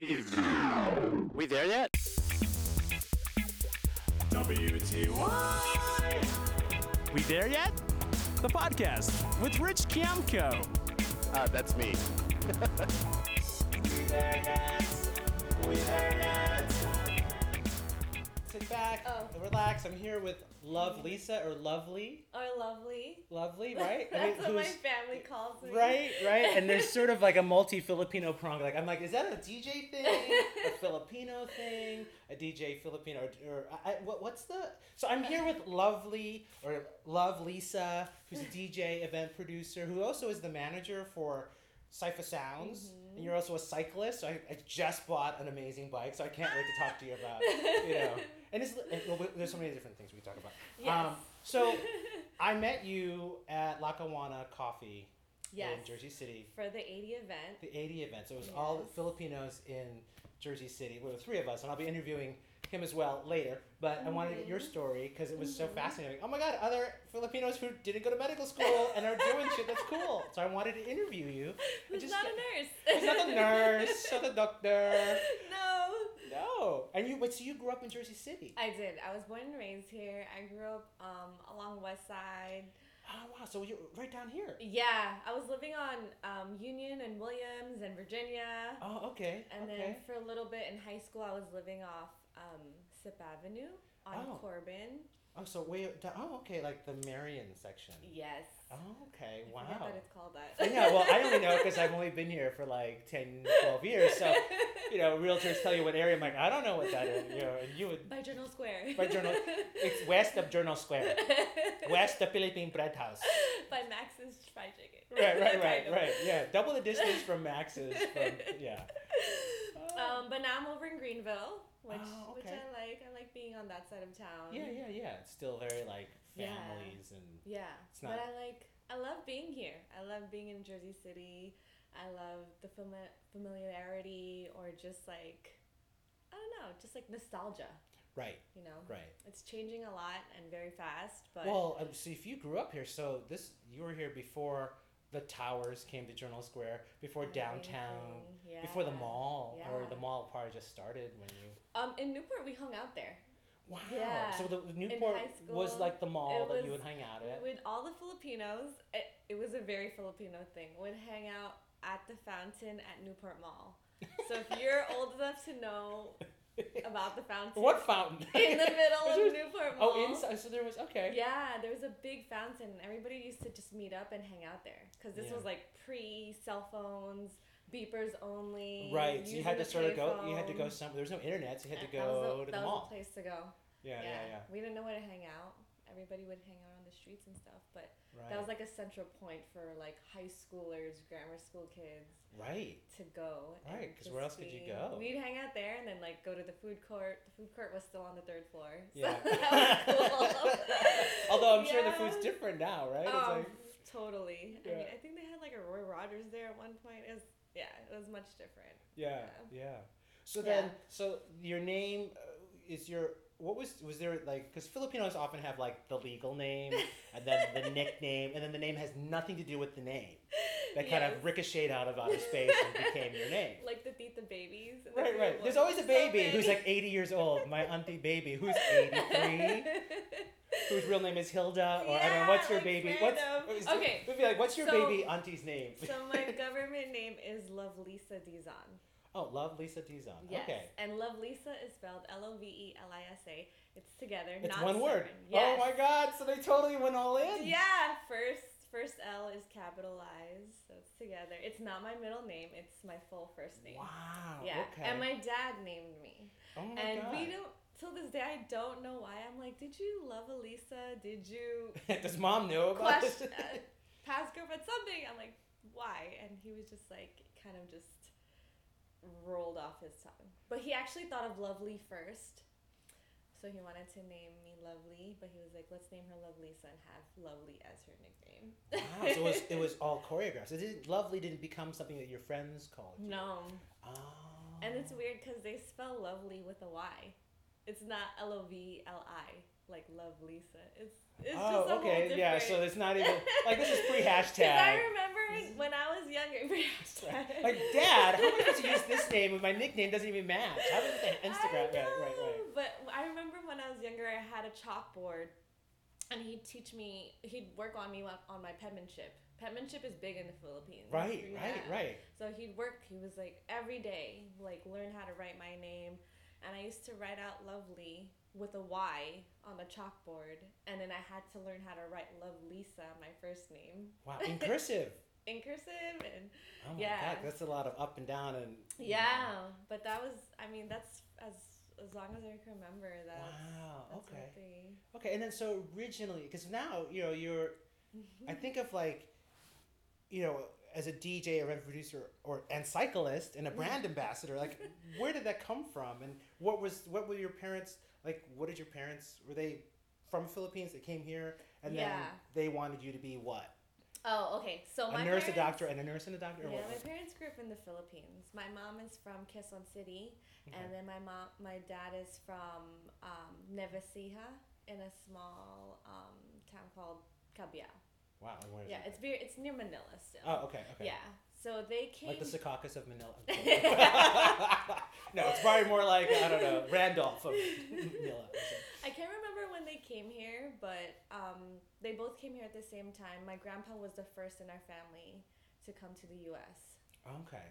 We there yet? WTY! We there yet? The podcast with Rich Kiamko. Uh, that's me. We there yet? We there yet? Sit back, Oh. relax. I'm here with Love Lisa or Lovely. Or lovely. Lovely, right? That's what my family calls me. Right, right. And there's sort of like a multi Filipino prong. Like I'm like, is that a DJ thing, a Filipino thing, a DJ Filipino, or, or I, I- what, what's the? So I'm here with Lovely or Love Lisa, who's a DJ event producer, who also is the manager for Cipha Sounds, Mm-hmm. and you're also a cyclist. So I, I just bought an amazing bike, so I can't wait to talk to you about. You know, and it's and, well, there's so many different things we can talk about. Um, so I met you at Lackawanna Coffee in Jersey City, For the 80 event. the 80 event. So it was all Filipinos in Jersey City. Well, the three of us, and I'll be interviewing him as well later. But I wanted to get Mm-hmm. your story because it was so fascinating. Oh my God, other Filipinos who didn't go to medical school and are doing shit that's cool. So I wanted to interview you. Who's just not a nurse? Who's not a nurse, not a doctor. no. No. And you, wait, so you grew up in Jersey City? I did. I was born and raised here. I grew up um, along West Side. Oh wow, so you're right down here. Yeah, I was living on um, Union and Williams and Virginia. Oh, okay. And okay. then for a little bit in high school, I was living off um, Sip Avenue on Oh. Corbin. Oh, so way down. Oh, okay, like the Marion section. Yes. Oh, okay. Wow. I that it's called that. yeah, well, I only know because I've only been here for like 10, 12 years. So, you know, realtors tell you what area. I'm like, I don't know what that is. You know, and you would. By Journal Square. By Journal, it's west of Journal Square, west of Philippine Bread House. By Max's Fried Chicken. Right, right, right, right. Yeah, double the distance from Max's. From, yeah. Um, but now I'm over in Greenville, which Oh, which. I like. I like being on that side of town. Yeah, yeah, yeah. It's still very like Yeah. families and. Yeah. It's but I like. I love being here. I love being in Jersey City. I love the fami- familiarity or just like, I don't know, just like nostalgia. Right, You know. right. It's changing a lot and very fast, but Well, um, so if you grew up here, so this you were here before the towers came to Journal Square, before downtown, Everything, before the yeah, mall, or the mall probably just started when you. um, in Newport we hung out there. Wow. Yeah. So the In Newport high was like the mall that you would hang out at. With all the Filipinos, it, it was a very Filipino thing. Would hang out at the fountain at Newport Mall. So if you're old enough to know about the fountain, What fountain? in the middle of there- Newport Mall. Oh, inside. So there was okay. Yeah, there was a big fountain. And everybody used to just meet up and hang out there because this Yeah. was like pre cell phones, beepers only. Right. So you had to sort of go. You had to go payphone. some. There was no internet, so you had to That was go the- to that the was mall. the place to go. Yeah, yeah, yeah. We didn't know where to hang out. Everybody would hang out on the streets and stuff, but Right. that was like a central point for like high schoolers, grammar school kids right. to go. Right, 'cause just where else could you go? We'd hang out there and then like go to the food court. The food court was still on the third floor. So Yeah. that was cool. Although I'm sure the food's different now, right? Oh, It's like, totally. I, mean, I think they had like a Roy Rogers there at one point. It was yeah, it was much different. Yeah, yeah. So Yeah. then, so your name uh, is your what was was there like because Filipinos often have like the legal name and then the nickname and then the name has nothing to do with the name that kind of ricocheted out of outer space and became your name. Like the Tita babies. Right, right. There's always a So baby who's like 80 years old. My auntie baby who's 83, whose real name is Hilda, or I don't know what's your Yeah, baby. like What's random. is- Okay, It'd be like, what's your so- baby auntie's name? so my government name is Love Lisa Dizon. oh, love Lisa Dizon. Yes. Okay. And Love Lisa is spelled L O V E L I S A. It's together. It's not one word. separate. Yes. Oh my God! So they totally went all in. Yeah, first first L is capitalized, so it's together. It's not my middle name, it's my full first name. Wow. Yeah. Okay. And my dad named me. oh my god. and God. we don't till this day I don't know why. I'm like, did you love Elisa? Did you Does mom know about question it? uh, past girlfriend something? I'm like, why? And he was just like kind of just rolled off his tongue. But he actually thought of Lovely first. So he wanted to name me Lovely, but he was like, let's name her Lovelisa and have Lovely as her nickname. wow. So it was it was all choreographed. It didn't, lovely didn't become something that your friends called you. no. Oh. And it's weird because they spell lovely with a Y. It's not L O V L I. like love Lisa. It's it's oh, just a whole okay, yeah. So it's not even like this is pre 'Cause I remember when I was younger, pre-hashtag. Like, Dad, how am I supposed to use this name when my nickname doesn't even match? How does the Instagram? I Right, right, right. But I remember when I was younger, I had a chalkboard, and he'd teach me. He'd work on me on on my penmanship. Penmanship is big in the Philippines. Right, Yeah. right, right. So he'd work. He was like every day, like learn how to write my name, and I used to write out "lovely" with a Y on the chalkboard, and then I had to learn how to write "Love Lisa," my first name, Wow, in cursive. in cursive, and Oh my Yeah. god, that's a lot of up and down and. yeah. But that was, I mean, that's as as long as I can remember. That. Wow. That's Okay. they. Okay, and then so originally, because now you know you're, I mm-hmm. think of like, you know, as a DJ, a record producer, or and cyclist, and a brand mm-hmm. ambassador. Like, where did that come from? And what was what were your parents like? What did your parents were they from Philippines? They came here, and then they wanted you to be what? Oh, okay. So A my nurse, a doctor, and a nurse and a doctor. Yeah, what? my parents grew up in the Philippines. My mom is from Quezon City, Okay. and then my mom, my dad is from um, in a small um, town called Cabiao. Wow. and where is Yeah, it? it's very, it's near Manila still. Oh, okay, okay. Yeah. So they came. Like the Secaucus of Manila. no, it's probably more like I don't know, Randolph of Manila. I can't remember when they came here, but um, they both came here at the same time. My grandpa was the first in our family to come to the U.S. Okay.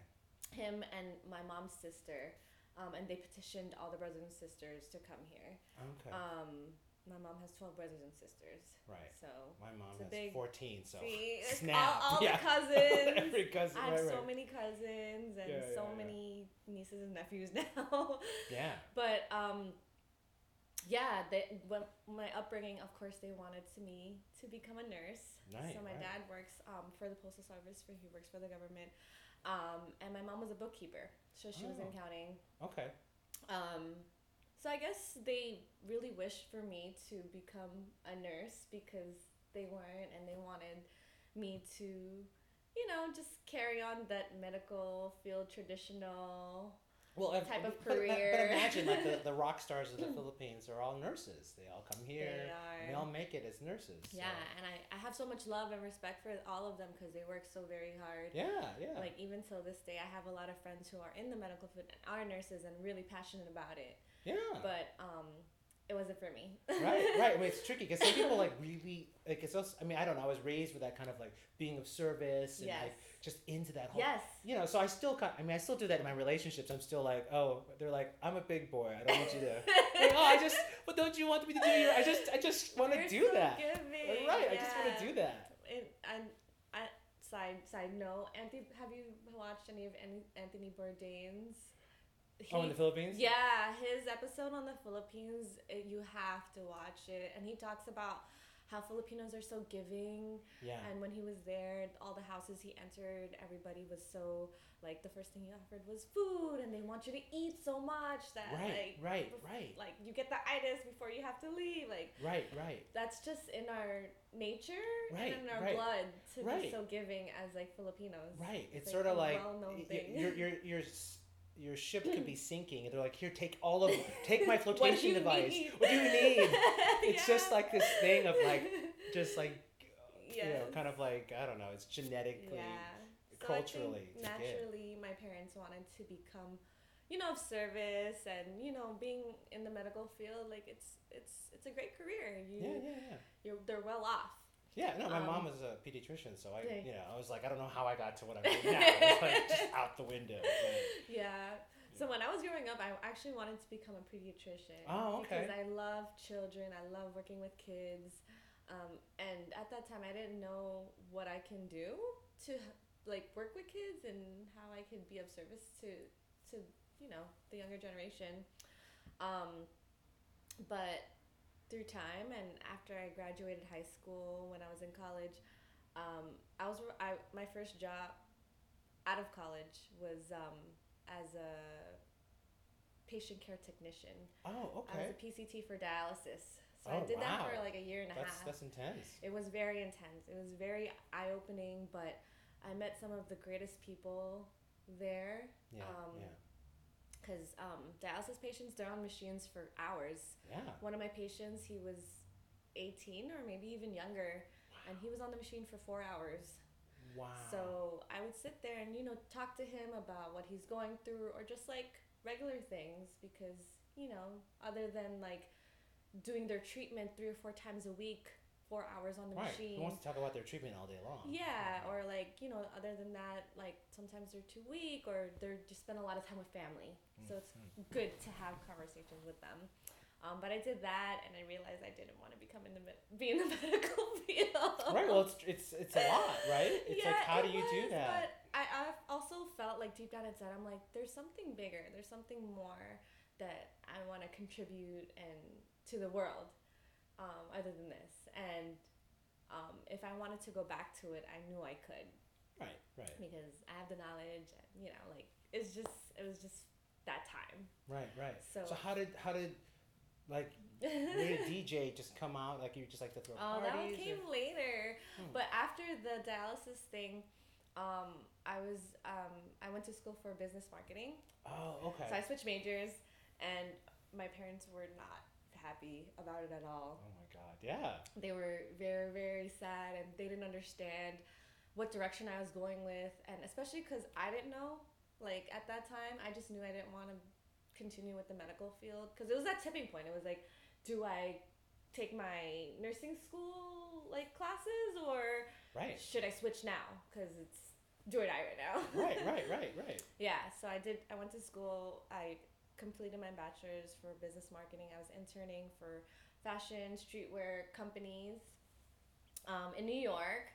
Him and my mom's sister, um, and they petitioned all the brothers and sisters to come here. Okay. Um, my mom has twelve brothers and sisters, right. so My mom has big- 14, so see, snap. all, all yeah. the cousins. Every cousin. I have right, so right. many cousins and Yeah, so yeah, many nieces and nephews now. Yeah. But um, yeah, they, when my upbringing, of course, they wanted to me to become a nurse. Right, so my right. dad works um, for the postal service. For he works for the government, um, and my mom was a bookkeeper, so she was in Oh. accounting. Okay. Um, so I guess they really wished for me to become a nurse because they weren't, and they wanted me to, you know, just carry on that medical field traditional. Well, Type of but- but- But, imagine like the, the rock stars of the Philippines are all nurses. They all come here. They and are. They all make it as nurses. so- Yeah, and I, I have so much love and respect for all of them because they work so very hard. Yeah. Yeah. Like even till this day, I have a lot of friends who are in the medical field and are nurses and really passionate about it. Yeah. But um, it wasn't for me. right, right. I mean, it's tricky because some people like really like it's also. I mean, I don't know. I was raised with that kind of like being of service and Yes. like just into that whole. yes. You know, so I still kind. I mean, I still do that in my relationships. I'm still like, oh, they're like, I'm a big boy. I don't want you to. like, oh, I just. But don't you want me to do your? I just. I just want to do so that. giving, Right. I just want to do that. And, and I, side side note, Anthony, have you watched any of any Anthony Bourdain's? Oh, in the Philippines. Yeah, his episode on the Philippines, uh, you have to watch it. And he talks about how Filipinos are so giving. Yeah. And when he was there, all the houses he entered, everybody was so like the first thing he offered was food, and they want you to eat so much that Right, like right, right. like you get the itis before you have to leave. Like Right. Right. that's just in our nature Right, and in our right, blood to right. be so giving as like Filipinos. Right. It's, It's sort of like a like well-known y- thing. y- your your your ship could be sinking, and they're like, "Here, take all of, take my flotation device. need? What do you need?" It's just like this thing of like, just like, you know, kind of like I don't know. It's genetically, yeah. Culturally, I think to give. naturally, my parents wanted to become, you know, of service and you know, being in the medical field. Like it's it's it's a great career. You yeah, yeah, yeah. you're they're well off. Yeah, no, my Um, mom was a pediatrician, so I, Thank- you know, I was like, I don't know how I got to what I'm doing now. It's like just out the window. but- Yeah. So when I was growing up, I actually wanted to become a pediatrician. Oh, okay. Because I love children. I love working with kids. Um, and at that time, I didn't know what I can do to like work with kids and how I could be of service to to you know the younger generation. Um, but through time and after I graduated high school, when I was in college, um, I was I my first job out of college was um, as a patient care technician. Oh, okay. I was a PCT for dialysis. So Oh, I did that for like a year and a That's half. that's intense. It was very intense. It was very eye opening, but I met some of the greatest people there. Yeah, um, yeah. Because um, dialysis patients they're on machines for hours. Yeah. One of my patients, he was 18 or maybe even younger, and he was on the machine for four hours. Wow. So I would sit there and you know talk to him about what he's going through, or just like regular things, because you know other than like doing their treatment three or four times a week, four hours on the right. machine. Who wants to talk about their treatment all day long? Yeah, or like you know, other than that, like sometimes they're too weak, or they're just spend a lot of time with family. So it's Mm-hmm. good to have conversations with them. Um, but I did that, and I realized I didn't want to become in the med- be in the medical field. Right. Well, it's it's it's a lot, right? It's like how do you do that? But I, I also felt like deep down inside, I'm like, there's something bigger. There's something more that I want to contribute and to the world, um, other than this. And um, if I wanted to go back to it, I knew I could Right. Right. because I have the knowledge. And, you know, like it's just it was just that time. Right. Right. So- so how did how did like did DJ just come out? Like you just like to throw Oh, that one parties? came or- later. Hmm. But after the dialysis thing, um, I was um, I went to school for business marketing. Oh, okay. So I switched majors, and my parents were not happy about it at all. oh my. Yeah. They were very, very sad, and they didn't understand what direction I was going with, and especially because I didn't know. Like at that time, I just knew I didn't want to continue with the medical field because it was that tipping point. It was like, do I take my nursing school like classes or Right. should I switch now? Because it's do or die right now. right. Right. Right. Right. Yeah, so I did. I went to school. I completed my bachelor's for business marketing. I was interning for fashion streetwear companies um, in New York.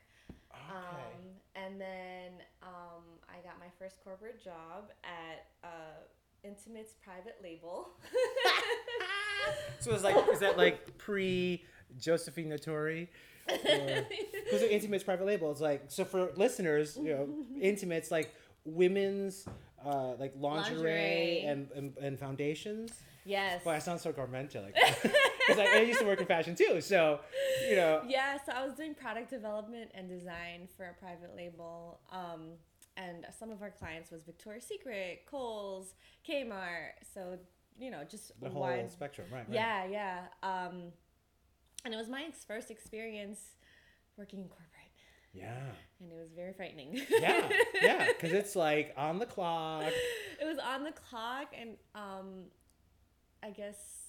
Okay. Um, and then um, I got my first corporate job at uh, Intimates private label. so it's like is that like pre Josephine Natori? Because Intimates private label is like so for listeners, you know, Intimates like women's uh, like lingerie, Lingerie. And, and and foundations. yes. Well, I sound so garmental, like because I, I used to work in fashion too. So you know, Yeah, so I was doing product development and design for a private label. Um, and some of our clients was Victoria's Secret, Kohl's, Kmart. So, you know, just the whole wide spectrum, right? right. Yeah, yeah. Um, and it was my ex- first experience working in corporate, Yeah. and it was very frightening. Yeah. Yeah. Because it's like on the clock. it was on the clock, and um, I guess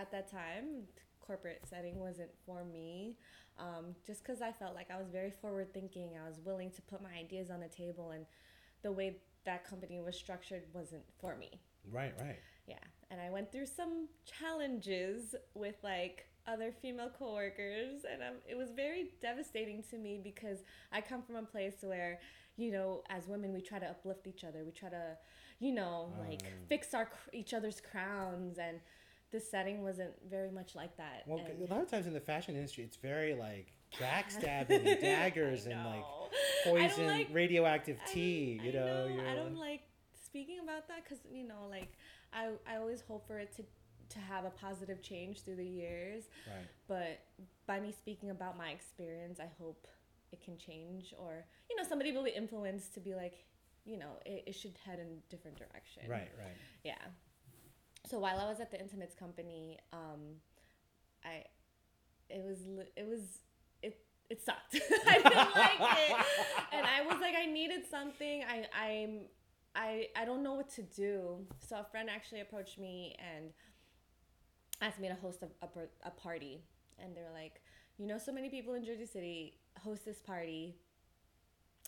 at that time, corporate setting wasn't for me. Um, just because I felt like I was very forward thinking, I was willing to put my ideas on the table, and the way that company was structured wasn't for me. Right. Right. Yeah, and I went through some challenges with like other female coworkers, and um, it was very devastating to me because I come from a place where, you know, as women we try to uplift each other, we try to, you know, like Mm. fix our each other's crowns, and this setting wasn't very much like that. Well, and- a lot of times in the fashion industry, it's very like backstabbing and daggers and like know. I poison, like- radioactive tea. you I know, know, you're I don't like speaking about that because you know, like I I always hope for it to to have a positive change through the years. right. But by me speaking about my experience, I hope it can change, or you know, somebody will be influenced to be like, you know, it, it should head in a different direction. Right. Right. Yeah. So while I was at the Intimates company, um, I, it was it was it it sucked. I didn't like it, and I was like, I needed something. I I'm I I don't know what to do. So a friend actually approached me and asked me to host a, a, a party, and they were like, you know, so many people in Jersey City host this party,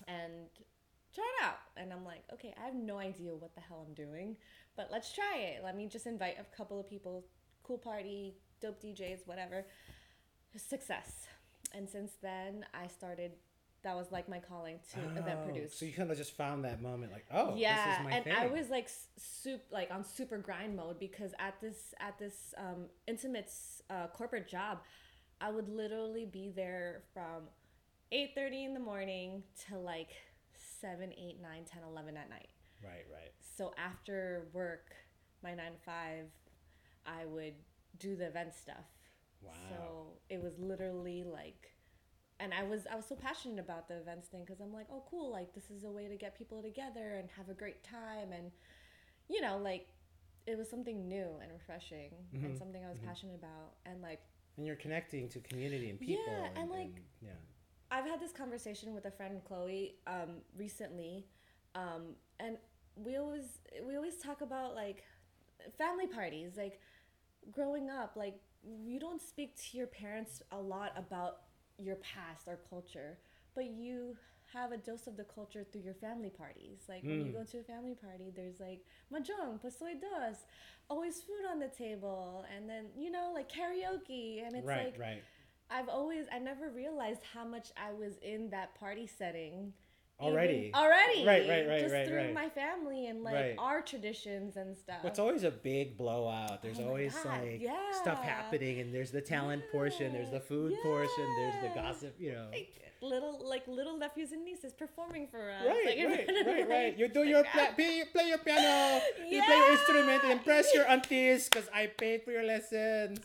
and try it out. And I'm like, okay, I have no idea what the hell I'm doing, but let's try it. Let me just invite a couple of people, cool party, dope DJs, whatever. Success. And since then, I started. That was like my calling to event Oh, produce. So you kind of just found that moment, like, oh, yeah, this is my and thing. I was like soup, like on super grind mode because at this at this um, intimates uh, corporate job, I would literally be there from eight thirty in the morning to like 7, 8, 9, 10, 11 at night. right, right. So after work, my nine to five, I would do the event stuff. Wow. So it was literally like, and I was I was so passionate about the events thing because I'm like, oh cool, like this is a way to get people together and have a great time and, you know, like it was something new and refreshing Mhm, and something I was mhm. passionate about. And like And you're connecting to community and people. Yeah, and, like, yeah. I've had this conversation with a friend Chloe um, recently, um, and we always we always talk about like family parties, like growing up. Like you don't speak to your parents a lot about your past or culture, but you have a dose of the culture through your family parties. Like when you Mm. go to a family party, there's like mahjong, pusoy dos, always food on the table, and then you know like karaoke, and it's right, like right. I've always I never realized how much I was in that party setting. Already. Even, already. Right, right, right, Just right, through right. my family and like Right. our traditions and stuff. It's always a big blowout. There's Oh always God, like yeah. stuff happening, and there's the talent portion, there's the food portion, there's the gossip. You know. like little like little nephews and nieces performing for us. Right, like, right, right, like, right. You do your pla- play, play your piano, you play your instrument, and impress your aunties because I paid for your lessons.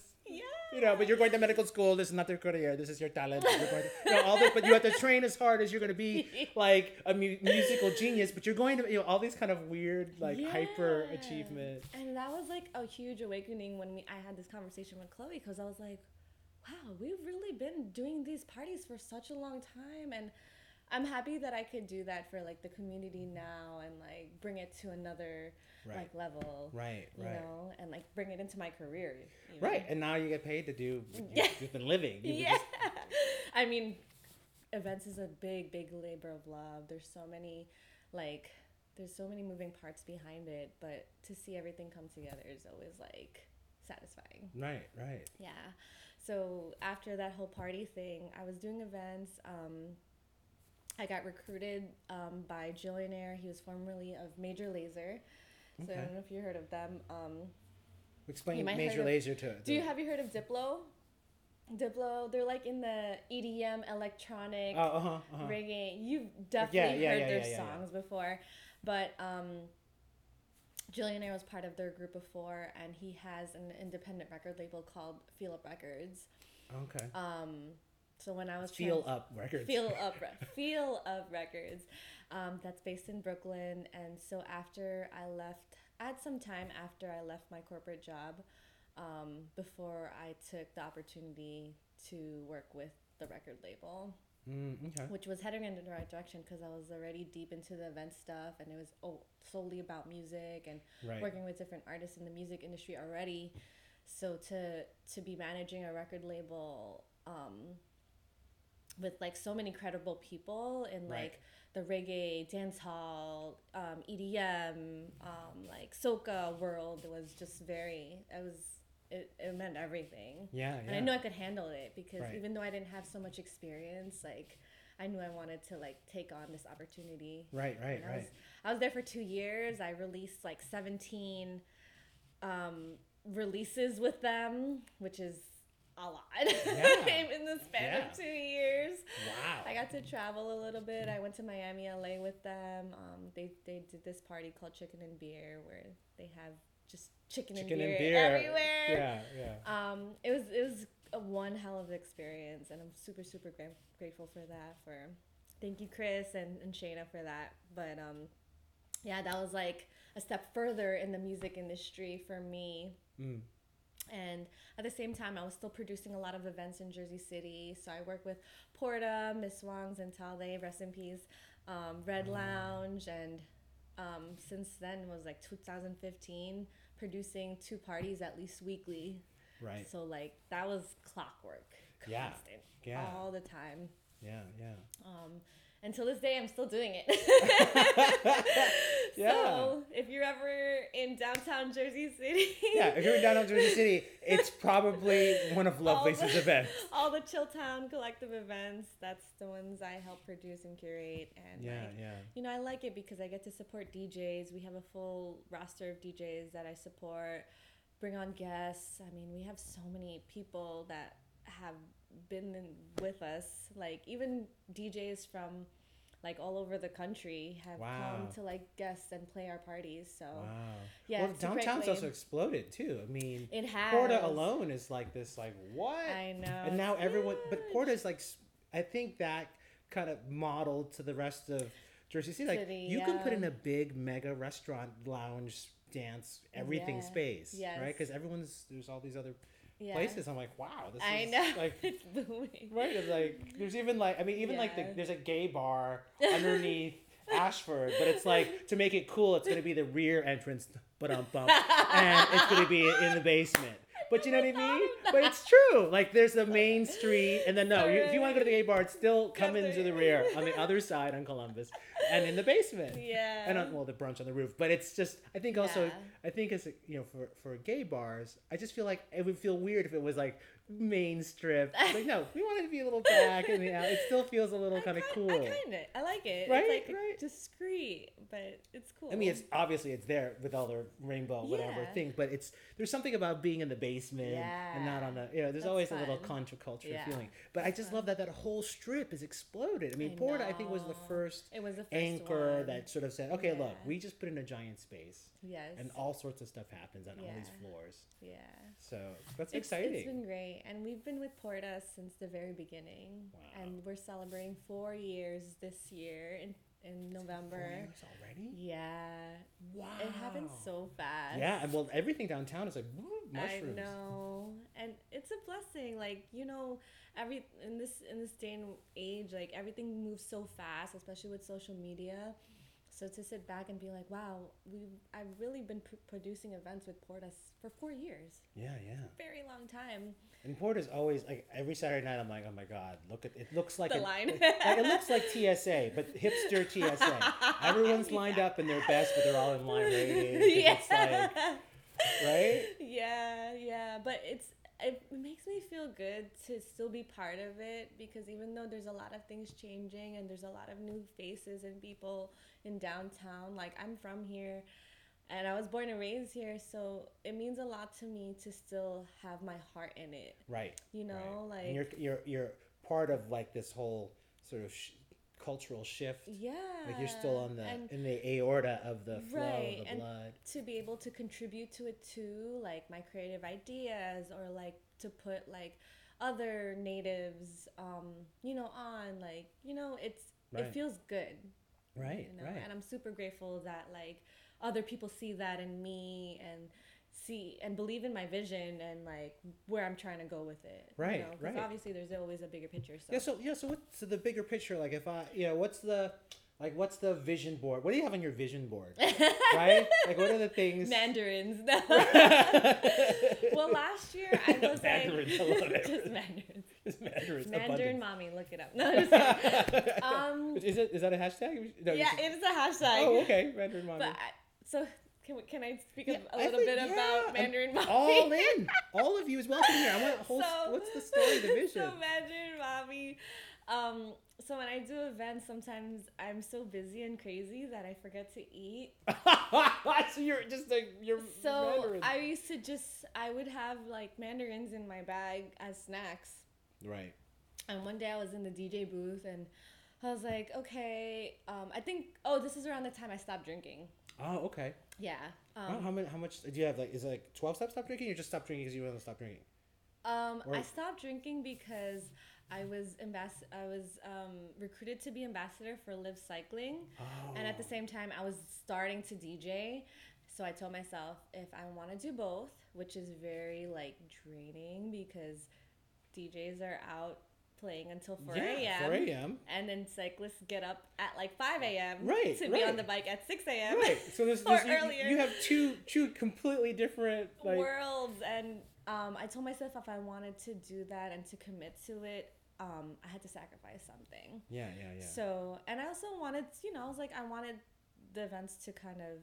Yeah. You know, but you're going to medical school. This is not your career. This is your talent. You're going to, you know, all this, but you have to train as hard as you're going to be like a mu- musical genius. But you're going to, you know, all these kind of weird, like hyper achievements. And that was like a huge awakening when we I had this conversation with Chloe because I was like, wow, we've really been doing these parties for such a long time and I'm happy that I could do that for like the community now and like bring it to another Right. like level. Right, You right. know, and like bring it into my career. you know? Right, and now you get paid to do. what Yeah. You've been living. You've yeah. just- I mean, events is a big, big labor of love. There's so many, like, there's so many moving parts behind it, but to see everything come together is always like satisfying. right, right. Yeah. So after that whole party thing, I was doing events. Um, I got recruited um, by Jillionaire. He was formerly of Major Lazer. So I don't know if you heard of them. Um, Explain major heard of- to it. do you have you heard of Diplo? Diplo, they're like in the EDM electronic Oh, uh huh. Uh-huh. reggae. You've definitely yeah, heard yeah, their yeah, yeah. songs before, but um, Jillionaire was part of their group before, and he has an independent record label called Feel Up Records. Okay. Um, so when I was Feel up records. Feel Up Feel Up Records, um, that's based in Brooklyn, and so after I left, I had some time after I left my corporate job, um, before I took the opportunity to work with the record label Mm, okay. which was heading in the right direction because I was already deep into the event stuff and it was oh, solely about music and Right. working with different artists in the music industry already. So to to be managing a record label um, with like so many credible people in Right. like the reggae, dance hall, um, EDM, um, like soca world was just very. It was it, it meant everything. Yeah, yeah. And I knew I could handle it because Right. even though I didn't have so much experience, like I knew I wanted to like take on this opportunity. Right, right, And I right. was I was there for two years. I released like seventeen um, releases with them, which is a lot Yeah. in the span Yeah. of two years. Wow. I got to travel a little bit. I went to Miami, LA with them. Um, they they did this party called Chicken and Beer where they have just chicken, Chicken and, and beer beer. everywhere. Yeah, yeah. Um, it was it was a one hell of an experience, and I'm super super gra- grateful for that. For thank you, Chris and and Shayna for that. But um, yeah, that was like a step further in the music industry for me. Mm. And at the same time, I was still producing a lot of events in Jersey City. So I work with Porta, Miss Wong's and Talde, rest in peace, um, Red Lounge, and um, since then was like 2015, producing two parties at least weekly. Right. So like that was clockwork, Yeah. Yeah. all the time. Yeah, yeah. Um, until this day, I'm still doing it. Yeah. So if you're ever in downtown Jersey City, Yeah, if you're in downtown Jersey City, it's probably one of the- Lovelisa's events. all the Chilltown collective events, that's the ones I help produce and curate. And Yeah, like, yeah. you know, I like it because I get to support DJs. We have a full roster of DJs that I support, bring on guests. I mean, we have so many people that have been in, with us. Like, even DJs from like all over the country have Wow. come to like guest and play our parties. So, Wow. yeah, well, it's a great downtown's also exploded too. I mean, it has. Porta alone is like this, like what? I know. and now everyone, but huge. Porta is like, I think that kind of modeled to the rest of Jersey City. Like City, you can put in a big mega restaurant lounge dance everything Yeah. space, right? Because everyone's there's all these other Yeah. places. I'm like, wow, this I is know. like it's booming. right. It's like there's even like I mean even like the, there's a gay bar underneath Ashford, but it's like to make it cool, it's gonna be the rear entrance, but um bump, and it's gonna be in the basement. But you know what I mean? But it's true. Like there's the main street, and then no, you, if you want to go to the gay bar, it's still come into the rear on the other side on Columbus, and in the basement. Yeah. And on, well, the brunch on the roof. But it's just, I think also, Yeah. I think as you know, for for gay bars, I just feel like it would feel weird if it was like main strip. It's like no, we want it to be a little back, and yeah, it still feels a little kind of cool. I kind of I like it. Right, It's like right. discreet, but it's cool. I mean, it's obviously it's there with all the rainbow whatever thing, but it's there's something about being in the basement and not on the you know. There's That's always a little fun. contraculture Yeah. feeling, but I just love that that whole strip is exploded. I mean, I Porta I think was the first it was the first anchor one. that sort of said, okay, look, we just put in a giant space, yes and all sorts of stuff happens on all these floors. yeah. So that's It's, exciting. it's been great, and we've been with Porta since the very beginning, Wow. and we're celebrating four years this year in in November. Four years already. Yeah, Wow. it happened so fast. Yeah, and well, everything downtown is like woo, mushrooms. I know, and it's a blessing. Like you know, every in this in this day and age, like everything moves so fast, especially with social media. So to sit back and be like, wow, we I've really been pr- producing events with Portas for four years, Yeah, yeah. very long time. And Porta's always like every Saturday night. I'm like, oh my god, look at it. Looks like The an- line. It, like, it looks like TSA, but hipster TSA. Everyone's lined up in their best, but they're all in line waiting. yeah. Like, right? Yeah, yeah, but it's it makes me feel good to still be part of it because even though there's a lot of things changing and there's a lot of new faces and people in downtown, like I'm from here and I was born and raised here, so it means a lot to me to still have my heart in it. Right. You know, right. like and you're you're you're part of like this whole sort of sh- cultural shift. yeah, Like you're still on the and in the aorta of the flow Right, of the and- blood. to be able to contribute to it too, like my creative ideas or like to put like other natives, um, you know, on like you know, it's Right. it feels good, Right. you know, right. and I'm super grateful that like other people see that in me and see and believe in my vision and like where I'm trying to go with it. Right, You know, 'cause right. obviously there's always a bigger picture. So. Yeah. So yeah. So what's the bigger picture? Like if I, you know, what's the like what's the vision board? What do you have on your vision board? right. Like what are the things? Mandarins. No. well, last year I was Mandarins, I like love it. just Mandarins. Mandarin. Mandarin mommy, look it up. No, just kidding. um, is it is that a hashtag? No, yeah, it's- it is a hashtag. Oh, okay. Mandarin mommy. But I, so can we, can I speak Yeah, a little think- bit yeah, about Mandarin mommy? All in. All of you is welcome here. I want whole. So- what's the story, the vision? So Mandarin mommy. Um, so when I do events, sometimes I'm so busy and crazy that I forget to eat. so you're just like you're So Mandarin. I used to just I would have like mandarins in my bag as snacks. right. And one day I was in the DJ booth and I was like, okay, um, I think oh this is around the time I stopped drinking. Oh, okay. Yeah. Um, how much? How much do you have? Like, is it like twelve steps stop drinking? or just stop drinking because you want to stop drinking? Um, I stopped drinking because I was ambas- I was um, recruited to be ambassador for Liv Cycling, Oh. and at the same time I was starting to DJ. So I told myself if I want to do both, which is very like draining because DJs are out playing until 4 a.m. Yeah, four a.m. And then cyclists get up at like 5 a.m. Right, to be on the bike at 6 a.m. Right. So there's, Or you, earlier. you have two two completely different like. worlds and um, I told myself if I wanted to do that and to commit to it, um, I had to sacrifice something. Yeah, yeah, yeah. So and I also wanted, you know, I was like I wanted the events to kind of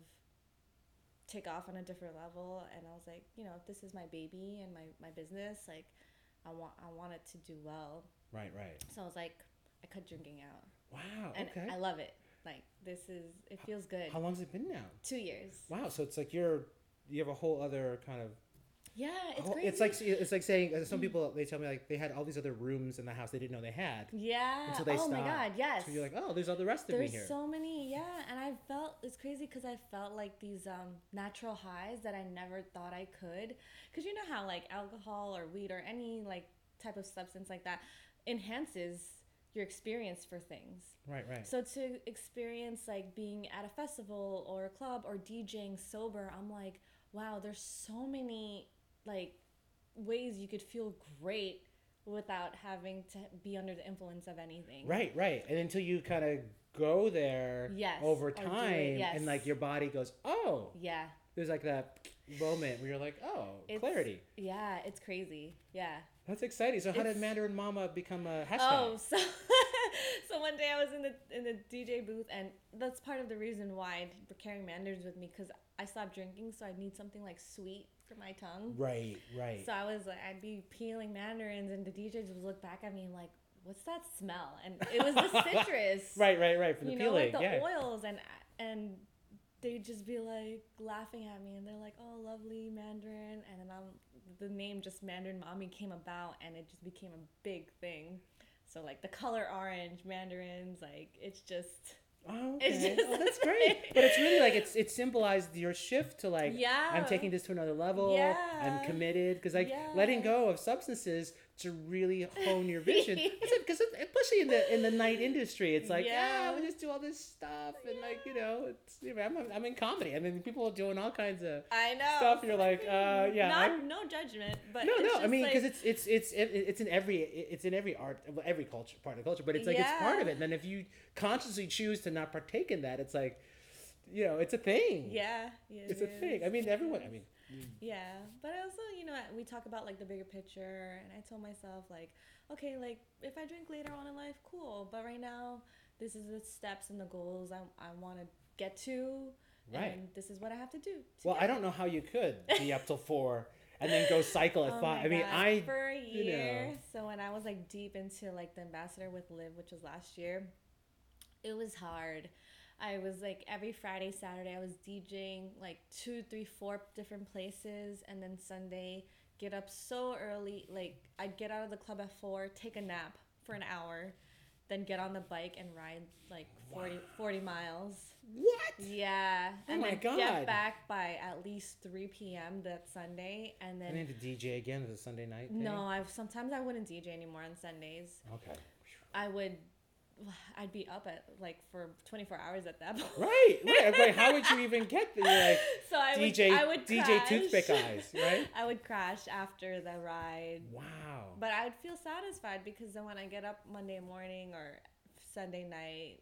take off on a different level and I was like, you know, if this is my baby and my, my business, like I want I want it to do well. Right, right. So I was like, I cut drinking out. Wow. And okay. I love it. Like this is it feels good. How long's it been now? Two years. Wow. So it's like you're you have a whole other kind of. Yeah, it's whole- crazy. it's like it's like saying uh, some people they tell me like they had all these other rooms in the house they didn't know they had. Yeah. Until they oh my god, yes. So you're like, oh, there's all the rest of me here. There's so many, yeah, and I felt it's crazy because I felt like these um, natural highs that I never thought I could. Because you know how like alcohol or weed or any like type of substance like that enhances your experience for things. Right, right. So to experience like being at a festival or a club or DJing sober, I'm like, wow, there's so many like ways you could feel great without having to be under the influence of anything. Right, right. And until you kind of go there Yes, over do it, time yes. and like your body goes, "Oh." Yeah. There's like that moment where you're like, "Oh, It's- clarity." Yeah, it's crazy. Yeah. That's exciting. So how did Mandarin Mama become a hashtag? Oh, so so one day I was in the in the DJ booth, and that's part of the reason why I'm carrying mandarins with me because I stopped drinking, so I need something like sweet for my tongue. Right, right. So I was like, I'd be peeling mandarins, and the DJs would look back at me and like, "What's that smell?" And it was the citrus, right, right, right. For the you know, peeling, like the yeah. oils, and and they'd just be like laughing at me, and they're like, "Oh, lovely mandarin," and then I'm the name just Mandarin Mommy came about, and it just became a big thing. So like the color orange mandarins, like it's just Oh, It's okay. just oh, that's great. But it's really like it's it symbolized your shift to like Yeah. I'm taking this to another level. Yeah. I'm committed because like Yeah. letting go of substances to really hone your vision. I said, Because especially in the in the night industry, it's like yeah, Yeah. we just do all this stuff and like you know, it's you know, I'm I'm in comedy. I mean, people are doing all kinds of I know stuff. You're like uh yeah. not I'm- no judgment, but no, it's no. I mean, like, because it's it's it's it, it's in every it's in every art, every culture, part of the culture. But it's like it's part of it. And then if you consciously choose to not partake in that, it's like, you know, it's a thing. yeah, yeah, it's it a thing. I mean, everyone. I mean, Mm. Yeah, but I also, you know, we talk about like the bigger picture, and I told myself like, okay, like if I drink later on in life, cool. But right now, this is the steps and the goals I I want to get to, Right. and this is what I have to do. to well, I don't know how you could be up till four and then go cycle at Oh five. I mean, God, I for a you know. year. So when I was like deep into like the ambassador with Liv, which was last year, it was hard. I was like every Friday, Saturday, I was DJing like two, three, four different places, and then Sunday get up so early. Like I'd get out of the club at four, take a nap for an hour, then get on the bike and ride like 40, 40 miles. what? Yeah, oh and my then God. get back by at least three p.m. that Sunday, and then I need to DJ again. Is it Sunday night? thing? no, I sometimes I wouldn't DJ anymore on Sundays. Okay. I would, I'd be up at like for twenty four hours at that point. Right, right. Like, how would you even get there? Like So I would, DJ I would DJ crash. Toothpick Eyes, right? I would crash after the ride, Wow. but I would feel satisfied because then when I get up Monday morning or Sunday night,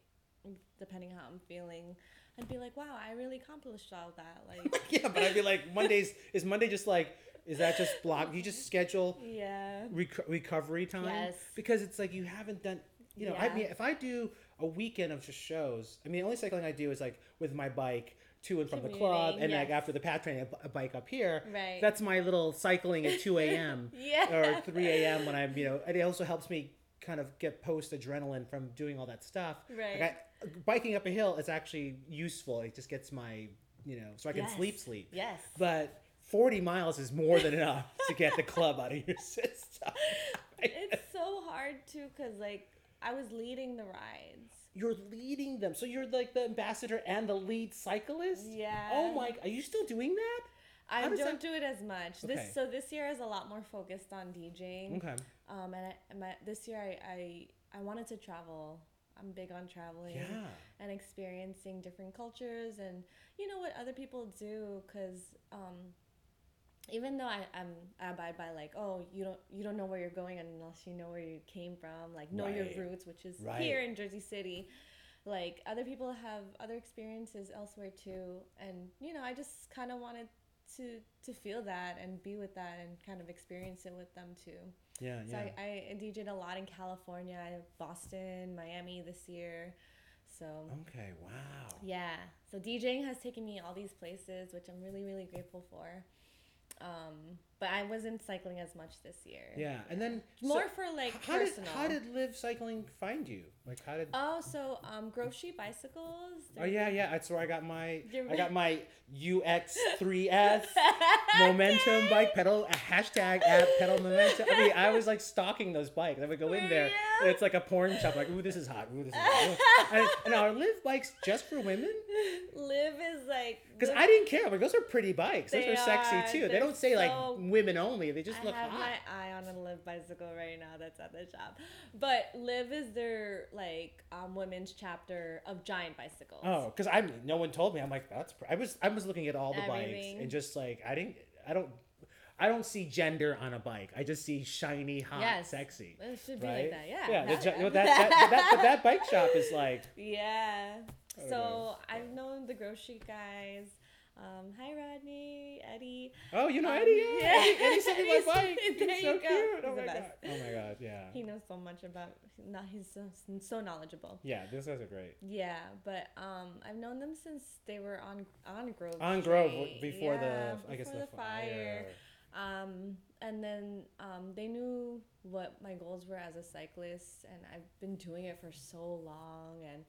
depending how I'm feeling, I'd be like, wow, I really accomplished all that. Like, yeah, but I'd be like, Mondays is Monday just like is that just block? You just schedule yeah, rec- recovery time Yes. because it's like you haven't done. You know, I mean, if I do a weekend of just shows, I mean, the only cycling I do is like with my bike to and from the club, and like after the pat training, a b- a bike up here. Right. That's my little cycling at two a.m. Yeah. or three a.m. when I'm, you know, and it also helps me kind of get post adrenaline from doing all that stuff. Right. Like I, biking up a hill is actually useful. It just gets my, you know, so I can Yes. sleep, sleep. yes. But 40 miles is more than enough to get the club out of your system. it's so hard too because like I was leading the rides. You're leading them. So you're like the ambassador and the lead cyclist? Yeah. Oh my, are you still doing that? I don't that- do it as much. Okay. This so this year is a lot more focused on DJing. Okay. Um, and I, my, this year I, I I wanted to travel. I'm big on traveling Yeah. and experiencing different cultures and you know what other people do because um, even though I, I'm I abide by like oh you don't you don't know where you're going unless you know where you came from like know Right. your roots which is Right. here in Jersey City like other people have other experiences elsewhere too and you know I just kind of wanted to to feel that and be with that and kind of experience it with them too Yeah, so yeah. I, I DJed a lot in California Boston Miami this year so okay, wow. yeah. So DJing has taken me all these places, which I'm really, really grateful for. Um, but I wasn't cycling as much this year. Yeah. And then More so for like how did personal. how did Liv Cycling find you? Like how did Oh, so um, Street Bicycles. Oh yeah, yeah. That's where I got my I got my UX3S momentum bike pedal hashtag at pedal momentum. I mean, I was like stalking those bikes. I would go in there. It's like a porn shop. Like, ooh, this is hot. Ooh, this is hot. and, and are Liv bikes just for women? Liv is like. Because I didn't care. Like those are pretty bikes. Those They are sexy too. They They're don't say like so- women only. They just I look have hot. my eye on a Liv bicycle right now that's at the shop. But Liv is their like um, women's chapter of giant bicycles. Oh, because I'm no one told me. I'm like that's. Pr-. I was I was looking at all the bikes and just like I didn't. I don't. I don't see gender on a bike. I just see shiny, hot, Yes. sexy. It should be Right? like that, yeah. Yeah. The, That- that, that, that, that, but that bike shop is like. Yeah. So I've known the Grove Street guys. Um, hi Rodney, Eddie. Oh, you know Um, Eddie. Yeah. yeah. Eddie, Eddie sent me my Eddie's- bike. there He's so you go. cute. He's Oh the my god. best. Oh my god. Yeah. He knows so much about. Not he's so, so knowledgeable. Yeah. These guys are great. Yeah, but um, I've known them since they were on on Grove. On Grove before Yeah, the I guess before the, fire. Um, and then um, they knew what my goals were as a cyclist, and I've been doing it for so long, and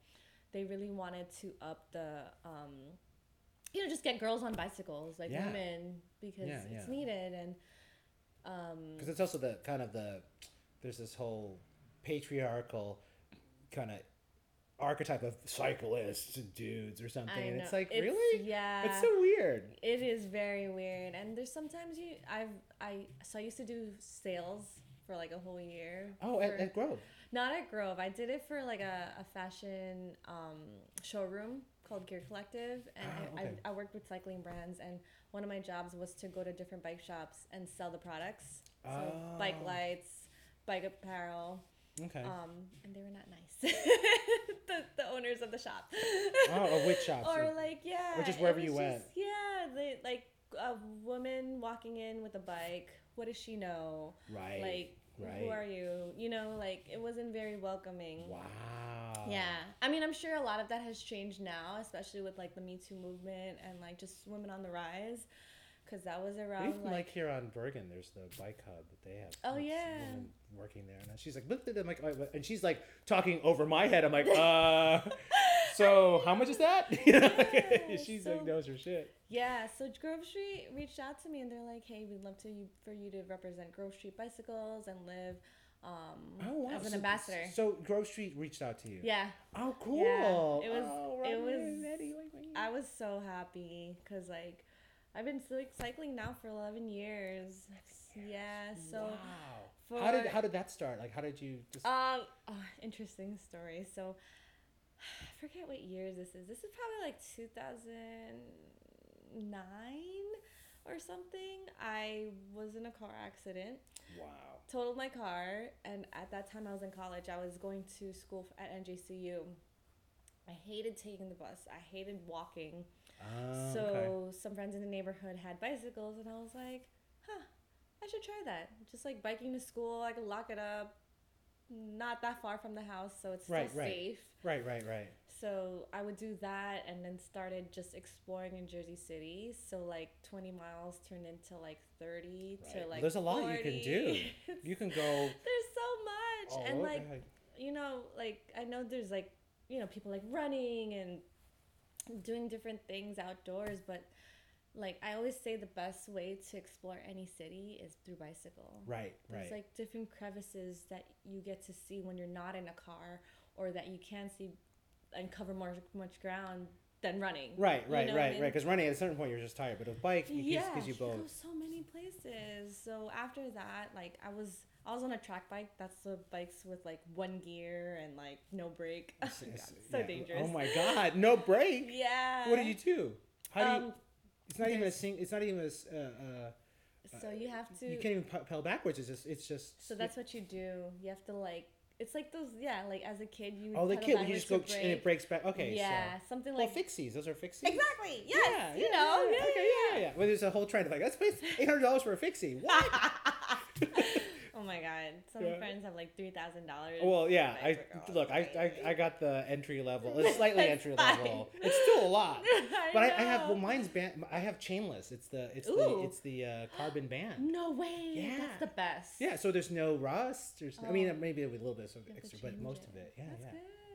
they really wanted to up the, um, you know, just get girls on bicycles, like Yeah. women, because Yeah, it's needed, and um, because it's also the kind of the there's this whole patriarchal kind of archetype of cyclists and dudes or something and it's like It's- really yeah, it's so weird It is very weird, and there's sometimes you I've I so I used to do sales for like a whole year. oh at, for- at grove not at Grove. I did it for like a, a fashion um, showroom called Gear Collective, and Ah, I, okay. I, I worked with cycling brands, and one of my jobs was to go to different bike shops and sell the products. So bike Oh. lights, bike apparel, okay um, and they were not nice. the, the owners of the shop. oh a witch shop or like yeah, Or just wherever you went. Yeah, they like a woman walking in with a bike. What does she know? right Like, right. who are you? You know, like it wasn't very welcoming. wow Yeah, I mean, I'm sure a lot of that has changed now, especially with like the Me Too movement and like just women on the rise, because that was around even like, like here on Bergen, there's the bike hub that they have. Oh, yeah. working there, and she's like, "Look at them!" Like, and she's like talking over my head. I'm like, "Uh, so how much is that?" You Yeah, she's so- like knows her shit. yeah. So Grove Street reached out to me and they're like, "Hey, we'd love to you for you to represent Grove Street bicycles and Liv um, Oh wow! as an so, ambassador." So Grove Street reached out to you. yeah, Oh, cool. Yeah. it was- Oh, it was- and Eddie, wait, wait. I was so happy because like I've been cycling now for 11 years. Yeah, so wow. for How did how did that start? Like, how did you just? Um, oh, interesting story. So, I forget what years this is. This is probably like 2009 or something. I was in a car accident, wow. totaled my car, and at that time I was in college. I was going to school at NJCU. I hated taking the bus. I hated walking. Ah, so okay. some friends in the neighborhood had bicycles, and I was like, "Huh, I should try that." Just like biking to school, I could lock it up, not that far from the house, so it's still Right, right. safe. Right, right, right. So I would do that, and then started just exploring in Jersey City. So like twenty miles turned into like thirty right. to like. there's a lot you can do. You can go. there's so much, all and like you know, like I know there's like you know people like running and doing different things outdoors, but like I always say, the best way to explore any city is through bicycle. Right, There's right. like different crevices that you get to see when you're not in a car, or that you can see and cover more much ground than running. Right, You right, know what I right, mean? right. Because running at a certain point you're just tired, but a bike it yeah, gives, gives you go both. so many places. So after that, like I was, I was on a track bike. That's the bikes with like one gear and like no brake. Oh God, so yeah. dangerous. Oh my god, no brake. Yeah. What did you do? How do you? Um, It's not even a sing. It's not even a. Uh, uh, so you have to. you can't even pe- pedal backwards. It's just. It's just. So that's what you do. You have to like. It's like those. Yeah, like as a kid, you. Oh, the kid, you just go and it breaks back. Okay, Yeah, so. something Well, like. fixies. Those are fixies. Exactly. Yes. Yeah, you yeah, know. yeah, Yeah. okay, yeah, yeah. Well, there's a whole trend of like, let's pay eight hundred dollars for a fixie. What? oh my god! Some Yeah. friends have like three thousand dollars. well, yeah. I look. I, I I got the entry level. It's slightly entry fine. level. It's still a lot. But I, I have well, mine's band. I have chainless. It's the it's the it's the uh, carbon band. No way. Yeah. That's the best. Yeah, so there's no rust. There's, I Oh. mean, maybe with a little bit of You have to extra, but most of it, yeah, That's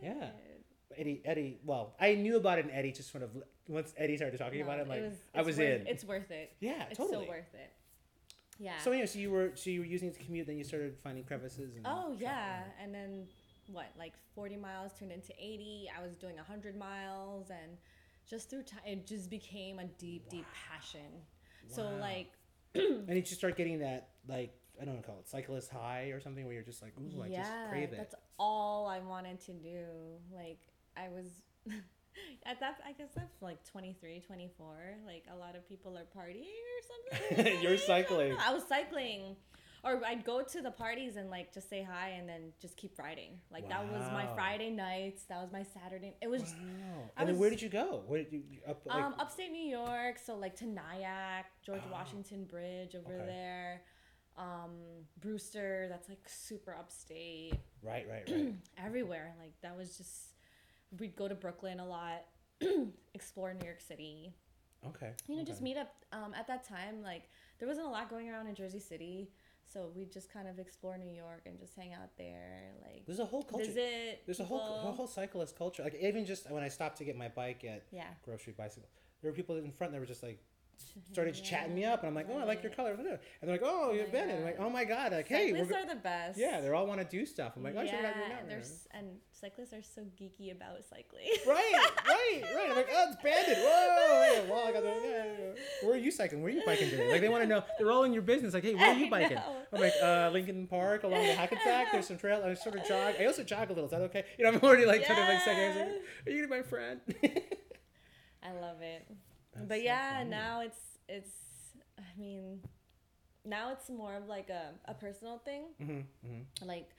yeah. Good. Eddie, Eddie. Well, I knew about it, and Eddie just sort of once Eddie started talking No, about it, I'm like, was, I was worth- in. It's worth it. yeah, It's totally. so worth it. Yeah. So anyway, so you were so you were using it to commute, then you started finding crevices. And oh yeah, and then what? Like forty miles turned into eighty. I was doing hundred miles, and just through time, it just became a deep, deep passion. So like, And you just start getting that like I don't know call it cyclist high or something where you're just like ooh I just crave it. that's all I wanted to do. Like I was at that I guess that's like 23, 24. Like a lot of people are partying or something. You're cycling. I was cycling. Or I'd go to the parties and like just say hi and then just keep riding. Like that was my Friday nights. That was my Saturday. It was Wow. I And then where did you go? Where did you you- up like um, upstate New York, so like to Nyack, George Oh. Washington Bridge over Okay. there, um, Brewster, that's like super upstate, right right right. everywhere. Like that was just, we'd go to Brooklyn a lot, explore New York City, okay. you know, just meet up. Um, at that time, like there wasn't a lot going around in Jersey City, so we'd just kind of explore New York and just hang out there, like There's a whole culture. visit. There's a whole a whole cyclist culture. Like even just when I stopped to get my bike at yeah. Grove Street bicycle, there were people in front that were just like started chatting me up, and I'm like, oh, I like your color, and they're like, oh, you're my Bennett. I'm like, oh my god, like hey, we're Cyclists are the best. yeah, they all want to do stuff. I'm like, oh, I should have got your yeah, number. there's and cyclists are so geeky about cycling. Right, right, right. I'm like, oh, it's banded. Whoa, yeah, well, I got the, yeah, yeah. Where are you cycling? Where are you biking today? Like, they want to know. They're all in your business. Like, hey, where are you biking? I'm like, uh, Lincoln Park along the Hackensack. There's some trail. I sort of jog. I also jog a little. Is that okay? You know, I'm already like sort of like second. Yes. Are you gonna be my friend? I love it. That's but so yeah, funny. now it's it's. I mean, now it's more of like a, a personal thing. hmm hmm Like,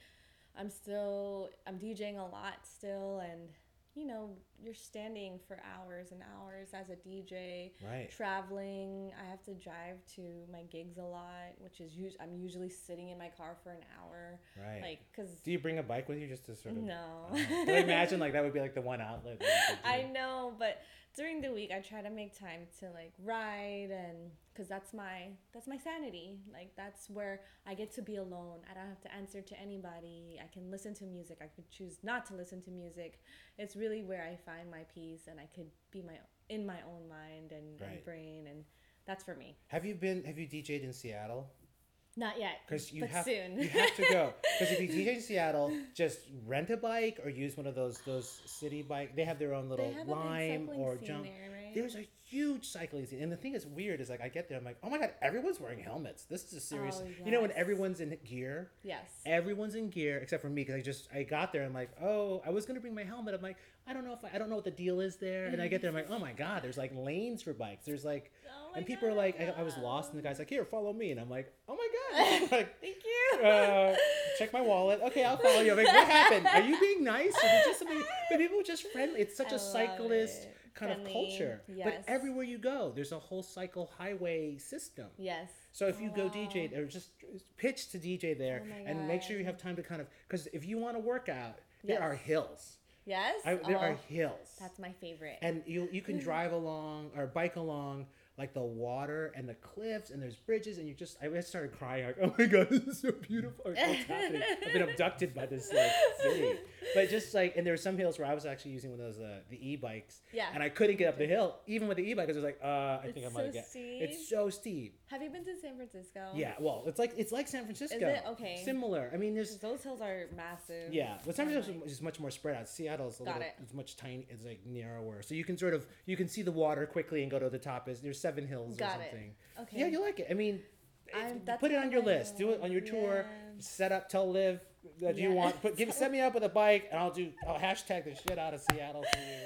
I'm still I'm DJing a lot still, and you know you're standing for hours and hours as a DJ. Right. Traveling, I have to drive to my gigs a lot, which is us- I'm usually sitting in my car for an hour, Right. like because do you bring a bike with you just to sort of? no. I imagine like that would be like the one outlet. that you could do. I know, but during the week I try to make time to like ride and cuz that's my that's my sanity. Like that's where I get to be alone. I don't have to answer to anybody. I can listen to music. I could choose not to listen to music. It's really where I find my peace and I could be my in my own mind and, Right. and brain and that's for me. Have you been? Have you DJ'd in Seattle? Not yet. Because you but have soon. you have to go. Because if you DJ in Seattle, just rent a bike or use one of those those city bike. They have their own little lime or jump. there, right? There's a huge cycling scene, and the thing is weird is like I get there, I'm like, oh my god, everyone's wearing helmets. This is a serious. Oh, You know when everyone's in gear. yes. Everyone's in gear except for me because I just I got there. I'm like, oh, I was gonna bring my helmet. I'm like, I don't know if I, I don't know what the deal is there. And I get there, I'm like, oh my god, there's like lanes for bikes. There's like, Oh my and people are like, I, I was lost, and the guy's like, here, follow me, and I'm like, oh my god, like. Thank you. Uh, check my wallet. Okay, I'll follow you. I'm like, what happened? Are you being nice? Or did just something? But people are just friendly. It's such I a cyclist it. kind of culture. yes. But everywhere you go, there's a whole cycle highway system. yes. So if you go Wow. DJ or just pitch to DJ there Oh and make sure you have time to kind of because if you want to work out, there are hills. Yes. I, there are Oh, hills. That's my favorite. and you you can drive along or bike along like the water and the cliffs and there's bridges and you just I just started crying like oh my god this is so beautiful Like, what's happening I've been abducted by this like city but just like and there were some hills where I was actually using one of those uh, the e-bikes Yeah. and I couldn't get up the hill even with the e-bike because I was like uh I think I might so get steep. it's so steep Have you been to San Francisco? yeah well it's like it's like San Francisco it? Okay. similar I mean there's Those hills are massive. yeah, but San Francisco like- is much more spread out. Seattle's a Got little, it. it's much tiny. It's like narrower, so you can sort of you can see the water quickly and go to the top. Is there's seven hills Got or it. something? Okay. Yeah, you like it. I mean, it- put it on your list. Do it on your tour. yeah. Set up, tell Liv that you want. Put give set me up with a bike, and I'll do. I'll hashtag the shit out of Seattle for you.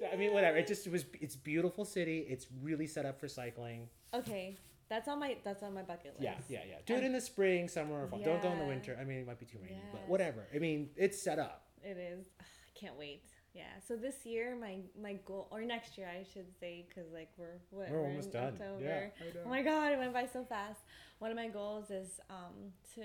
So, I mean, whatever. It just it was. It's beautiful city. It's really set up for cycling. Okay. That's on my that's on my bucket list. Yeah, yeah, yeah. Do it in the spring, summer, or fall. Don't go in the winter. I mean, it might be too rainy, but whatever. I mean, it's set up. It is. Ugh, I can't wait. Yeah. So this year, my my goal, or next year, I should say, because like we're what, We're in almost done. October. Yeah, I. Oh my god, it went by so fast. One of my goals is um to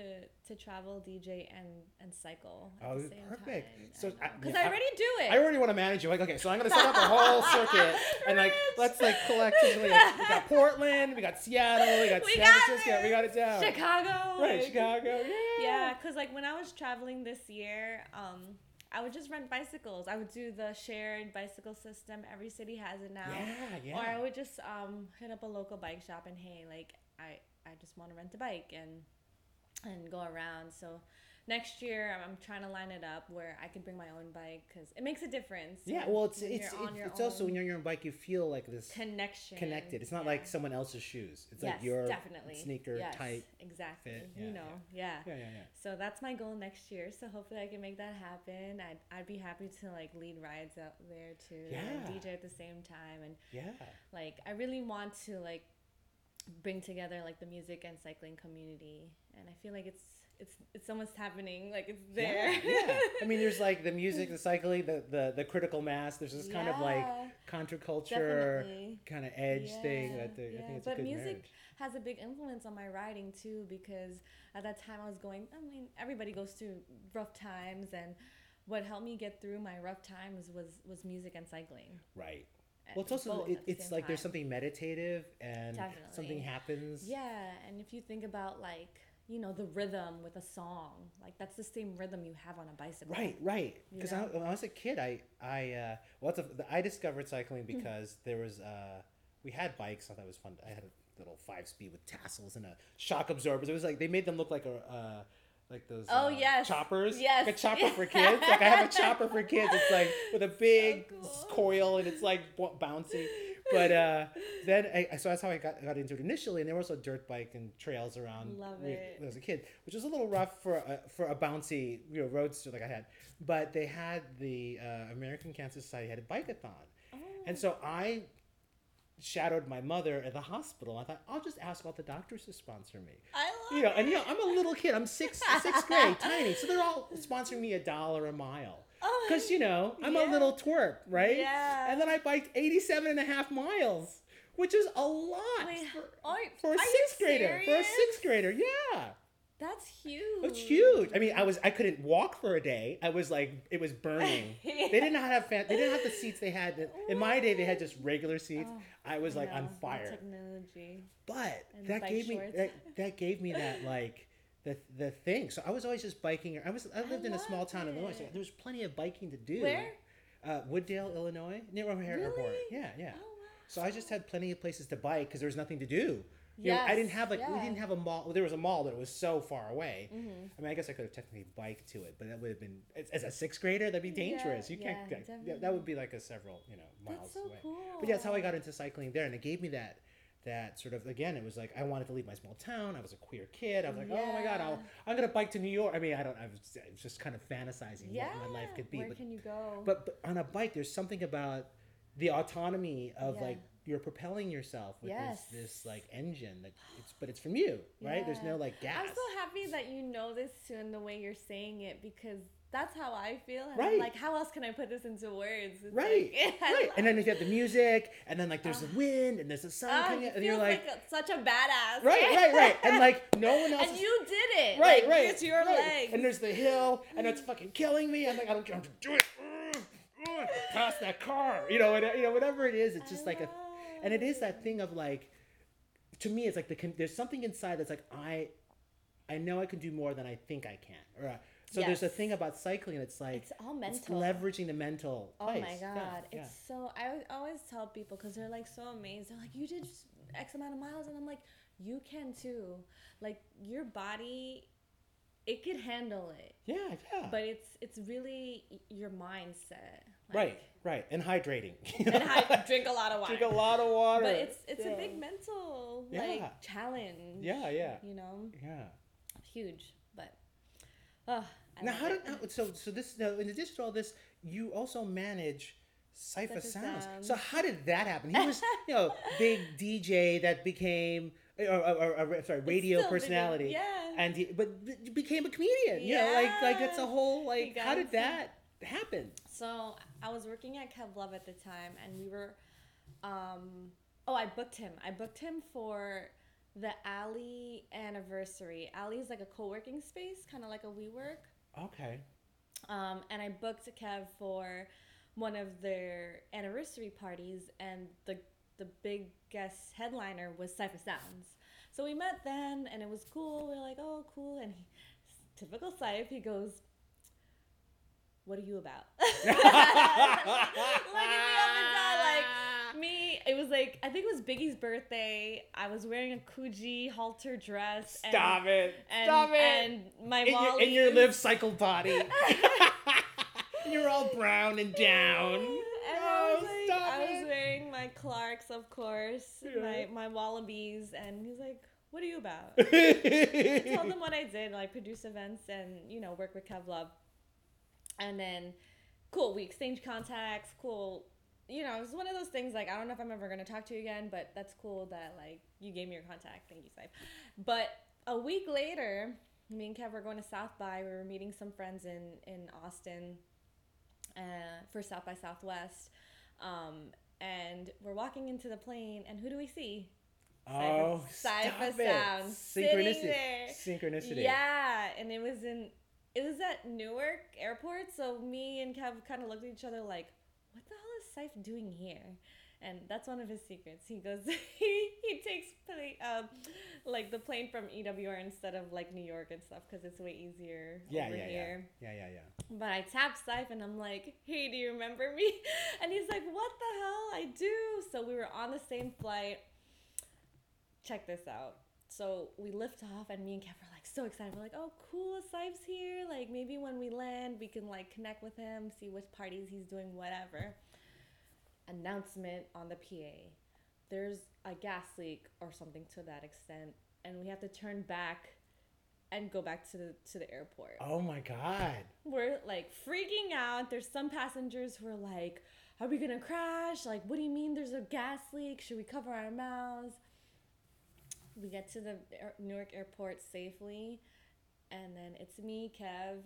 to travel, DJ, and and cycle. At Oh, the same perfect. Time. So, I- because yeah, I, I- already do it. I already want to manage you. Like, okay, so I'm gonna set up a whole circuit, and like, let's like collectively. Like, we got Portland, we got Seattle, we got We San got Francisco, we got it down. Chicago. Right, Chicago. Yeah. Yeah, because like when I was traveling this year, um, I would just rent bicycles. I would do the shared bicycle system. Every city has it now. Yeah, yeah. Or I would just um, hit up a local bike shop and hey, like I I just want to rent a bike and and go around. So next year I'm, I'm trying to line it up where I can bring my own bike because it makes a difference. Yeah, well, it's it's it's, it's also when you're on your own bike, you feel like this connection connected. It's not Yeah. like someone else's shoes. It's yes, like your definitely sneaker yes, tight. exactly. fit. You know, yeah. Yeah, yeah, yeah. So that's my goal next year. So hopefully I can make that happen. I'd, I'd be happy to like lead rides out there too and Yeah. DJ at the same time and Yeah. like I really want to like bring together like the music and cycling community and I feel like it's it's it's almost happening like it's there. Yeah, yeah. I mean, there's like the music, the cycling, the the, the critical mass. There's this kind of like Yeah, counterculture definitely. kind of edge thing. Yeah, That the, I yeah. think it's a But good music marriage. has a big influence on my writing too because at that time I was going I mean everybody goes through rough times and what helped me get through my rough times was was music and cycling. Right. Uh, Well, it's also it, it's like there's something meditative and something happens. Yeah, and if you think about like you know the rhythm with a song, like that's the same rhythm you have on a bicycle. Right, right. You Because know? when I was a kid, I I uh, well, a, I discovered cycling because there was uh, we had bikes. I thought it was fun. I had a little five speed with tassels and a shock absorbers. It was like they made them look like a. Uh, like those Oh, uh, yes. choppers Yes. like a chopper for kids like i have a chopper for kids it's like with a big cool. coil and it's like bouncy but uh then I, so that's how i got, got into it initially and there was a dirt bike and trails around Love when it. I was a kid, which was a little rough for a, for a bouncy you know roadster like I had. But they had the uh, American Cancer Society had a bike-a-thon, Oh. and so I shadowed my mother at the hospital. I thought I'll just ask all the doctors to sponsor me. I love You know, and you know I'm a little kid. I'm six sixth grade, tiny, so they're all sponsoring me a dollar a mile. Oh, Because, you know, I'm Yeah. a little twerp, right? Yeah. And then I biked 87 and a half miles, which is a lot Wait, for, oh, are, for a sixth grader. For a sixth grader, yeah. That's huge. It's huge. I mean, I was I couldn't walk for a day. I was like it was burning. They did not have fan, they didn't have the seats they had in my day. They had just regular seats. Oh, I was like on fire. Technology. But And that gave me that, that gave me that like the the thing. So I was always just biking. I was I lived in a small town in Illinois. So there was plenty of biking to do. Where? Uh, Wooddale, Illinois, near O'Hare Airport. Yeah, yeah. Oh, wow. So I just had plenty of places to bike because there was nothing to do. You know, I didn't have like we didn't have a mall. Well, there was a mall, but it was so far away. Mm-hmm. I mean, I guess I could have technically biked to it, but that would have been as, a sixth grader. That'd be Yeah, dangerous. you can't. yeah, that- that would be like a several, you know, miles so away. cool. But yeah, that's how I got into cycling there, and it gave me that that sort of again. It was like I wanted to leave my small town. I was a queer kid. I was like, oh my god, I'll, i'm gonna bike to New York. I mean, I don't. I was, just kind of fantasizing Yeah. what my life could be. Where but can you go? but, but on a bike, there's something about the autonomy of Yeah. like you're propelling yourself with Yes. this this like engine that it's but it's from you, right? There's no like gas. I'm so happy that you know this too in the way you're saying it because that's how I feel. And Right. I'm like, how else can I put this into words? It's Right, like- right. And then you have the music, and then like there's the wind, and there's the sun Ah, coming and you're like, a- such a badass. right, right, right, and like no one else. and is- you did it. right, like, right. It's your right. legs. And there's the hill, and it's fucking killing me. I'm like, I don't care. I'm just do it. Past that car, you know, and, you know, whatever it is, it's I just like a, and it is that thing of like, to me, it's like the there's something inside that's like I, I know I can do more than I think I can. Or uh, so there's a thing about cycling. It's like It's all mental. it's leveraging the mental. Oh place. my god, yeah. it's so. I always tell people because they're like so amazed. They're like, "You did X amount of miles," and I'm like, "You can too. Like your body, it could handle it, yeah, yeah. but it's it's really your mindset. Like, right, right, and hydrating. And I drink a lot of water. Drink a lot of water. But it's it's Yeah. a big mental like Yeah. challenge. Yeah, yeah, You know, yeah. huge. Oh, I Now, how it. did how- so so this now in addition to all this, you also manage Cipha Cipha Sounds. Sounds. So how did that happen? He was you know big DJ that became or, or, or, or sorry radio personality. yeah. And he, but became a comedian. You know, like like it's a whole like how did that happen? So I was working at Kev Love at the time, and we were, um, oh, I booked him. I booked him for the Alley anniversary. Alley is like a co-working space, kind of like a WeWork. Okay. Um, and I booked a Kev for one of their anniversary parties, and the the big guest headliner was Cipha Sounds. So we met then, and it was cool. We are like, oh, cool. And he, typical Cipha, he goes, "What are you about?" Looking me up and down, like, me, it was like I think it was Biggie's birthday. I was wearing a Coogi halter dress. and- Stop it. And, Stop it. And my in, your, in your Liv cycle body. You're all brown and down. And I Oh, was, like, stop I was it. wearing my Clarks, of course, Yeah. my my Wallabies, and he's like, "What are you about?" I told Tell them what I did, like produce events and you know work with Kev Love. And then, cool, we exchanged contacts. Cool, you know, it was one of those things. Like I don't know if I'm ever gonna talk to you again, but that's cool that like you gave me your contact. Thank you, Saif. But a week later, me and Kev were going to South by. We were meeting some friends in in Austin uh, for South by Southwest. Um, and we're walking into the plane, and who do we see? Oh, Cipha. Sound Synchronicity. Synchronicity. Yeah, and it was in it was at Newark Airport. So me and Kev kind of looked at each other like, "What the hell Syph doing here?" And that's one of his secrets. He goes, he, he takes plane, um, like the plane from EWR instead of like New York and stuff because it's way easier Yeah, over yeah, yeah. here. Yeah, yeah, yeah. But I tapped Syph and I'm like, hey, do you remember me? And he's like, what the hell? I do. So we were on the same flight. Check this out. So we lift off and me and Kev are like so excited. We're like, oh, cool, Syph's here. Like maybe when we land, we can like connect with him, see which parties he's doing, whatever. Announcement on the PA. There's a gas leak or something to that extent. And we have to turn back and go back to the to the airport Oh my god. we're like freaking out. There's some passengers who are like, Are we gonna crash? Like, what do you mean there's a gas leak? Should we cover our mouths? We get to the Newark airport safely, and then it's me, Kev,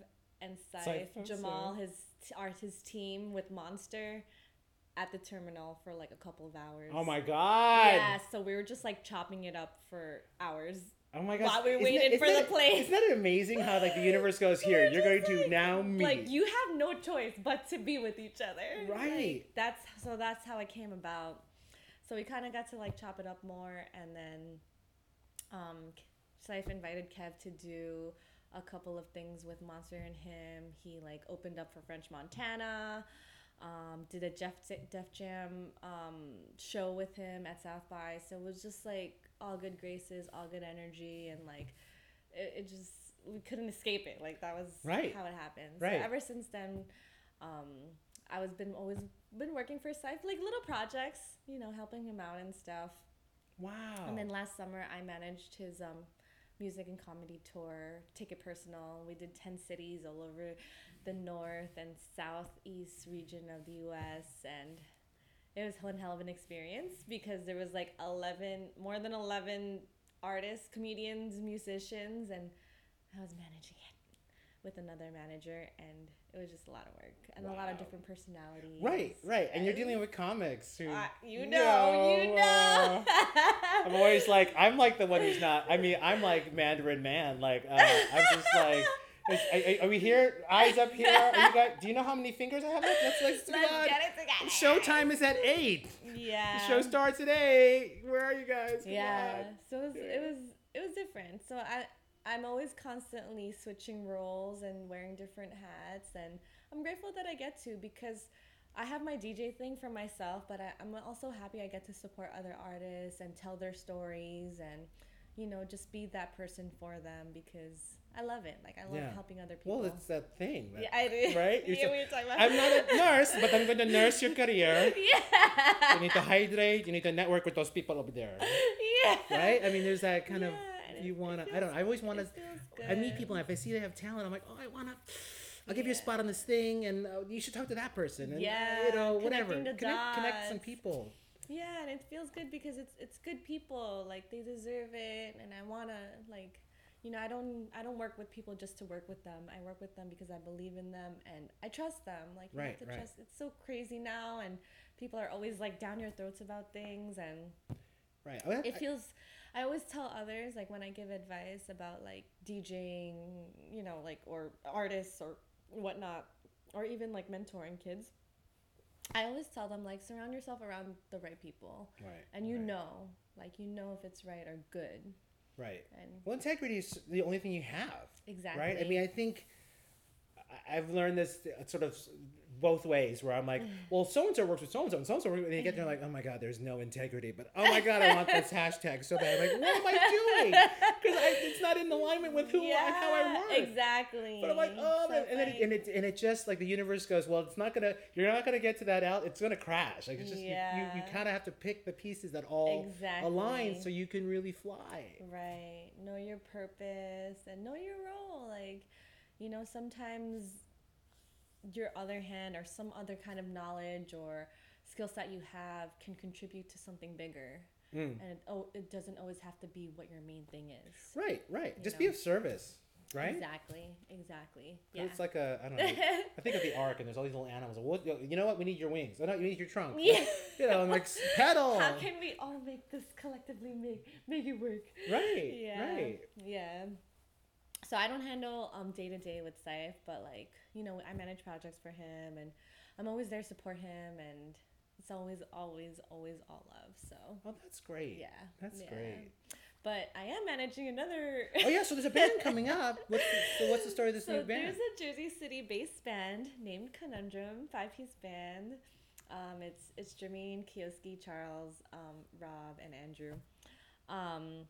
and Saif, Saif, Jamal, his our his team with Monster at the terminal for like a couple of hours. Oh my god. Yeah, so we were just like chopping it up for hours. Oh my god. While we waited that- for isn't the that- plane. Isn't that amazing how like the universe goes here? You're going just to now meet. Like you have no choice but to be with each other. Right. Like, that's so that's how it came about. So we kind of got to like chop it up more, and then um, Saif invited Kev to do a couple of things with Monster and him. He like opened up for French Montana. Um, did a Jeff Def Jam um, show with him at South by, so it was just like all good graces, all good energy, and like it, it just we couldn't escape it. Like that was Right. how it happened. Right. So ever since then, um, I was been always been working for Syph, like little projects, you know, helping him out and stuff. wow. And then last summer, I managed his um, music and comedy tour, Take It Personal. We did 10 cities all over the north and southeast region of the US. And it was one hell of an experience because there was like 11, more than 11 artists, comedians, musicians, and I was managing it with another manager. And it was just a lot of work and a lot of different personalities. Right, right. And you're dealing with comics who Uh, you know, you know. uh, I'm always like, I'm like the one who's not. I mean, I'm like Mandarin Man. Like, uh, I'm just like, is, are, are we here? Eyes up here? Are you guys, do you know how many fingers I have left? Let's, let's, Let's get it together. Showtime is at eight. Yeah. The show starts at eight. Where are you guys? Come Yeah. on. So it was, it was it was different. So I I'm always constantly switching roles and wearing different hats, and I'm grateful that I get to because I have my DJ thing for myself, but I, I'm also happy I get to support other artists and tell their stories and you know just be that person for them because I love it. Like I love Yeah. helping other people. Well, it's that thing. that- yeah, I do. right? You're yeah, so- we were talking about. I'm not a nurse, but I'm going to nurse your career. yeah. You need to hydrate. You need to network with those people over there. yeah. Right? I mean, there's that kind of. Yeah, and You want to? I don't. know, I always want to. I meet people, and if I see they have talent, I'm like, oh, I want to. I'll give you a spot on this thing, and uh, you should talk to that person, and uh, Yeah, you know, whatever. Connect, connect some people. Yeah, and it feels good because it's it's good people. Like they deserve it, and I wanna like, you know, I don't I don't work with people just to work with them. I work with them because I believe in them and I trust them. Like you Right, have to right. trust. It's so crazy now, and people are always like down your throats about things, and Right. Oh, it I- feels. I always tell others like when I give advice about like DJing, you know, like or artists or whatnot, or even like mentoring kids. I always tell them like surround yourself around the right people right. and you right, know like you know if it's right or good Right. and Well, integrity is the only thing you have. exactly Right. I mean, I think I've learned this uh, sort of both ways where I'm like, mm. well, so and so works with so and so, and so and so, and you get there like, mm. oh my god, there's no integrity, but oh my god, I want this hashtag so bad. Like, what am I doing? Because it's not in alignment with who I, how I work. Exactly. But I'm like, oh, So and then it, and it and it just like the universe goes, well, it's not gonna, you're not gonna get to that out. It's gonna crash. Like it's just you, you, you kind of have to pick the pieces that all align so you can really fly. Right. Know your purpose and know your role. Like, you know, sometimes your other hand or some other kind of knowledge or skill set you have can contribute to something bigger. Mm. And it, oh, it doesn't always have to be what your main thing is. Right, right. You Just be of service, right? Exactly. Exactly. Yeah. It's like a I don't know. I think of the ark, and there's all these little animals. What you know? What we need your wings. Oh no, you need your trunk. Yeah. You know, I'm like pedal. How can we all make this collectively make make it work? right. Yeah. Right. Yeah. So I don't handle um day to day with Saif, but like you know I manage projects for him, and I'm always there to support him, and it's always always always all love. So Oh, that's great. yeah, That's yeah. great. But I am managing another. Oh yeah. So there's a band coming up. What's the, so what's the story of this so new band? there's a Jersey City based band named Conundrum, five piece band. Um, it's it's Jermaine, Kioski, Charles, um, Rob, and Andrew. Um,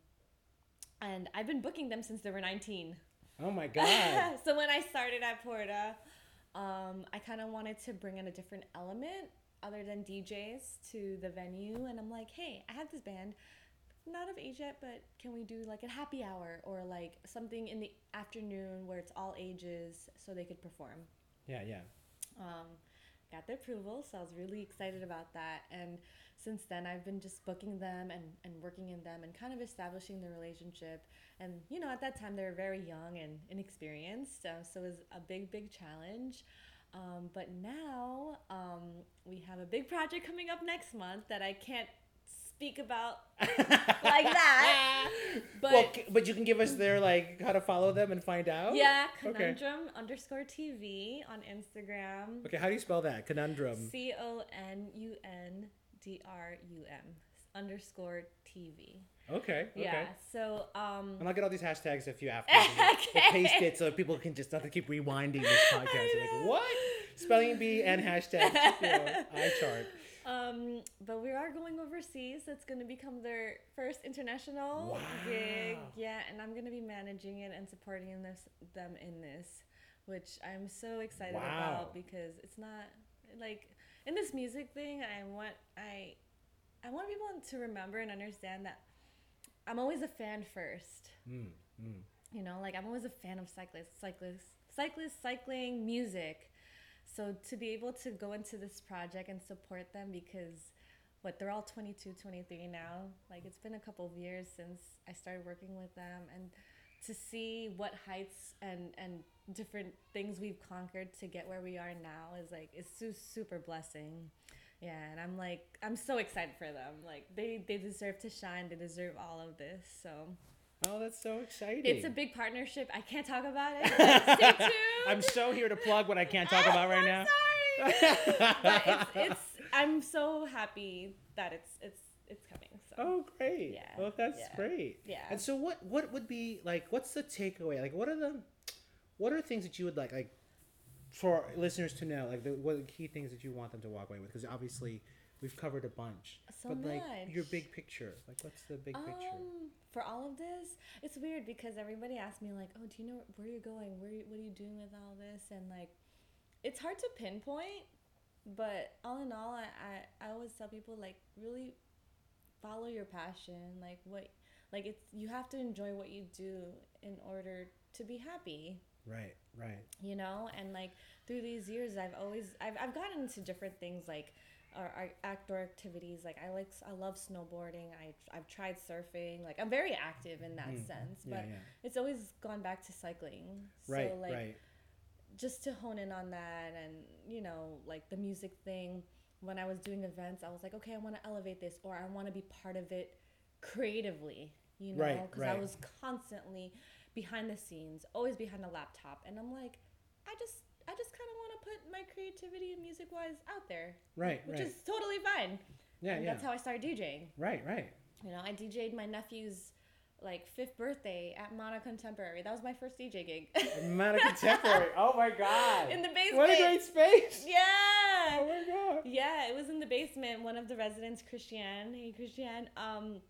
and I've been booking them since they were 19. Oh my god. so when I started at Porta, um, I kind of wanted to bring in a different element other than DJs to the venue, and I'm like, hey, I have this band, not of age yet, but can we do like a happy hour or like something in the afternoon where it's all ages so they could perform? yeah, yeah. um, got the approval so i was really excited about that and since then i've been just booking them and, and working in them and kind of establishing the relationship and you know at that time they were very young and inexperienced um, so it was a big big challenge um, but now um, we have a big project coming up next month that i can't speak about like that but well, but you can give us their like how to follow them and find out. yeah Okay. conundrum underscore tv on instagram Okay. How do you spell that? Conundrum. C O N U N D R U M underscore TV. Okay. Okay. Yeah. So um. And I'll get all these hashtags if you have to. We'll Okay. paste it so people can just not to keep rewinding this podcast. Like, what? Spelling bee and hashtag you know, eye chart. Um, but we are going overseas. It's going to become their first international gig. Yeah, and I'm going to be managing it and supporting this them in this, which I'm so excited Wow. about because it's not like in this music thing. I want I I want people to remember and understand that I'm always a fan first. Mm, mm. You know, like I'm always a fan of cyclists, cyclists, cyclists, cycling, music. So to be able to go into this project and support them because what they're all 22, 23 now. Like it's been a couple of years since I started working with them and to see what heights and and different things we've conquered to get where we are now is like it's su- super blessing. Yeah, and I'm like I'm so excited for them. Like they they deserve to shine. They deserve all of this. So Oh, that's so exciting. it's a big partnership. I can't talk about it. Stay tuned. I'm so here to plug what I can't talk oh, about right now. I'm sorry. but it's, it's I'm so happy that it's it's it's coming. So Oh, great. Yeah, Well, that's yeah, great. yeah. And so, what what would be like? What's the takeaway? Like, what are the what are things that you would like like for listeners to know? Like, the, what are the key things that you want them to walk away with? Because obviously, we've covered a bunch. So but like your big picture. Like, what's the big picture? Um, for all of this, it's weird because everybody asks me like, "Oh, do you know where you're going? Where you, what are you doing with all this?" And like, it's hard to pinpoint. But all in all, I, I, I always tell people like really follow your passion. Like what, like it's you have to enjoy what you do in order to be happy. Right. Right. you know and like through these years i've always i've, I've gotten into different things like our, outdoor activities like i like i love snowboarding I, i've tried surfing like i'm very active in that Mm. sense Yeah. but Yeah. it's always gone back to cycling Right. so like right. just to hone in on that and you know like the music thing when i was doing events i was like okay i want to elevate this or i want to be part of it creatively you know Right, because i was constantly behind the scenes always behind a laptop and i'm like i just i just kind of want to put my creativity and music wise out there Right. which right. is totally fine yeah. and Yeah. that's how i started djing right. Right. you know, I DJ'd my nephew's like fifth birthday at Mana Contemporary. That was my first DJ gig. Mana Contemporary. Oh my god. In the basement. What a great space. yeah. Oh my god. Yeah, it was in the basement. One of the residents, Christiane, hey Christiane, um,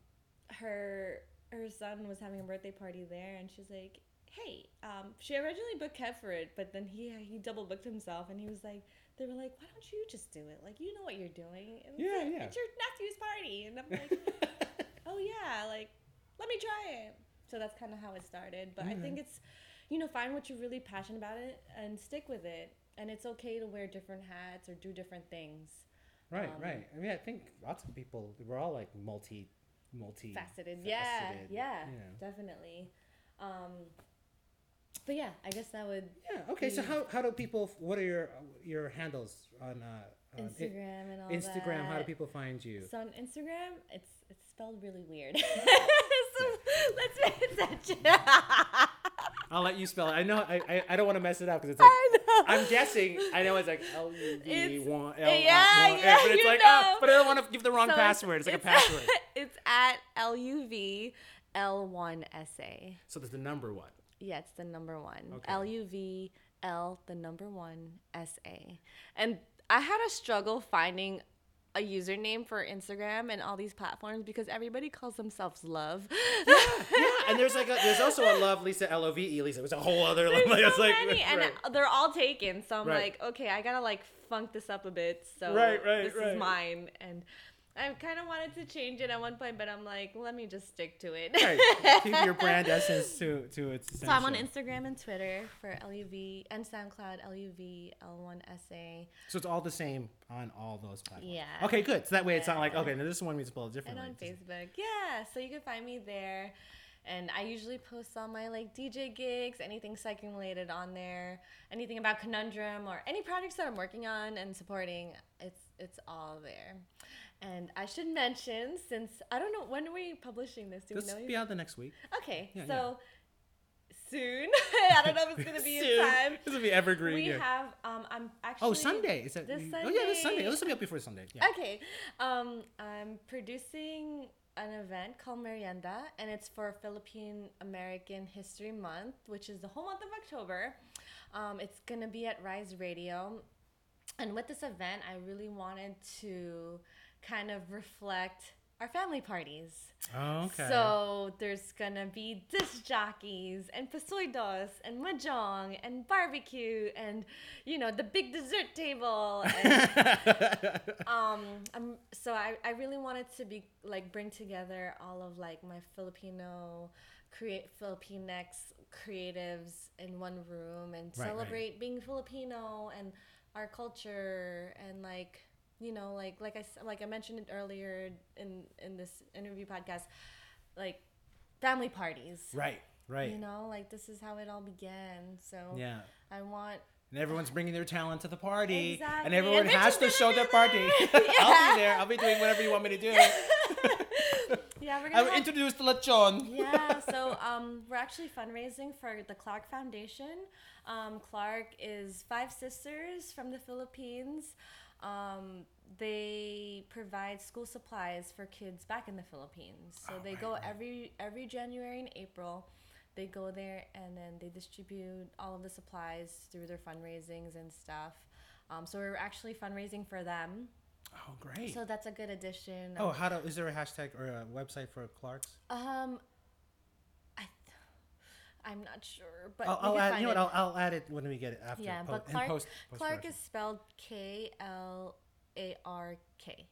her her son was having a birthday party there, and she's like, "Hey," um, she originally booked Kev for it, but then he he double booked himself, and he was like, they were like, "Why don't you just do it? Like, you know what you're doing. And Yeah, it- yeah. It's your nephew's party." And I'm like, "Oh yeah, like, let me try it." So that's kind of how it started. But I think it's, you know, find what you're really passionate about it and stick with it. And it's okay to wear different hats or do different things. Right, Um, right. I mean, I think lots of people we're all like multi, multi faceted. Yeah, yeah, Yeah. definitely. Um, but yeah, I guess that would Yeah. Okay. So Mm. how, how do people? What are your your handles on uh, on Instagram and all Instagram? How do people find you? So on Instagram, it's it's spelled really weird. let's pay attention. I'll let you spell it. I know. I I, I don't want to mess it up because it's I like know. I'm guessing. I know it's like L U V one L yeah, yeah, but it's like oh, but I don't want to give the wrong So it's- password. It's, like a password. it's at L U V L one S A. So there's the number one. Yeah, it's the number one. Okay. L U V L the number one S A. And I had a struggle finding a username for Instagram and all these platforms because everybody calls themselves love. yeah, yeah. and there's like a, there's also a love Lisa L O V E Lisa. It was a whole other There's like, it's so like many, and right. they're all taken. So I'm Right. like, okay, I gotta like funk this up a bit. So Right, right, this right. is mine. And I kind of wanted to change it at one point, but I'm like, let me just stick to it. right. Keep your brand essence to to its. So I'm on. Instagram and Twitter for LUV and SoundCloud LUV L1SA So it's all the same on all those platforms. Yeah. Okay, good. So that way it's not like okay, now this one we spell it and on Facebook. Yeah, so you can find me there. And I usually post all my like DJ gigs, anything cycling related on there, anything about Conundrum or any projects that I'm working on and supporting. It's it's all there. And I should mention, since I don't know when are we publishing this? Do This we know? be out the next week. Okay, Yeah, so soon. I don't know if it's gonna be in time. This will be evergreen. We yeah. have um I'm actually oh, Sunday. Is that? this oh yeah, this Sunday. Sunday. This will be up before Sunday. Yeah. Okay. Um, I'm producing an event called Merienda, and it's for Philippine American History Month, which is the whole month of October. Um, it's gonna be at Rise Radio, and with this event, I really wanted to kind of reflect our family parties. Oh, okay. So there's gonna be disc jockeys and pusoy dos and mahjong and barbecue and you know the big dessert table and um I'm, so I, I really wanted to be like bring together all of like my filipino create filipinx creatives in one room and right. celebrate being filipino and our culture and like you know like like i like i mentioned it earlier in in this interview podcast like family parties right. Right. you know like this is how it all began so yeah. i want And everyone's bringing their talent to the party, Exactly. and everyone And has to show their party. there. I'll be there. I'll be doing whatever you want me to do. yeah we're gonna will have introduce the lechon. yeah so um, we're actually fundraising for the Klark foundation um, Klark is five sisters from the philippines um, they provide school supplies for kids back in the philippines so Oh, they right, go right. every every january and april they go there and then they distribute all of the supplies through their fundraisings and stuff um, so we're actually fundraising for them Oh, great. so that's a good addition oh, how do? Is there a hashtag or a website for Klark's? Um, I'm not sure, but I'll, I'll add. You know what? it. I'll, I'll add it when we get it after. yeah, po- but Klark post- Klark is spelled K L A R K.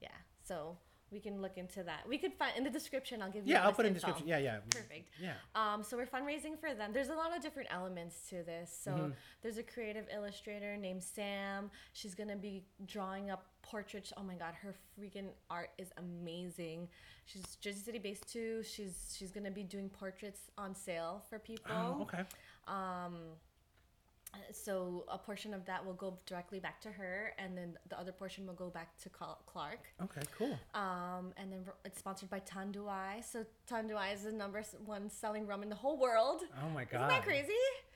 Yeah, so we can look into that. We could find in the description. I'll give you. Yeah, I'll put in info. description. Yeah, yeah. Perfect. Yeah. Um, so we're fundraising for them. There's a lot of different elements to this. So Mm-hmm. there's a creative illustrator named Sam. She's gonna be drawing up portraits. Oh my god, her freaking art is amazing. She's Jersey City based too. She's she's gonna be doing portraits on sale for people. Oh, okay. Um, so a portion of that will go directly back to her, and then the other portion will go back to Klark. Okay. Cool. Um, and then it's sponsored by Tanduay. So Tanduay is the number one selling rum in the whole world. Oh my god. Isn't that crazy?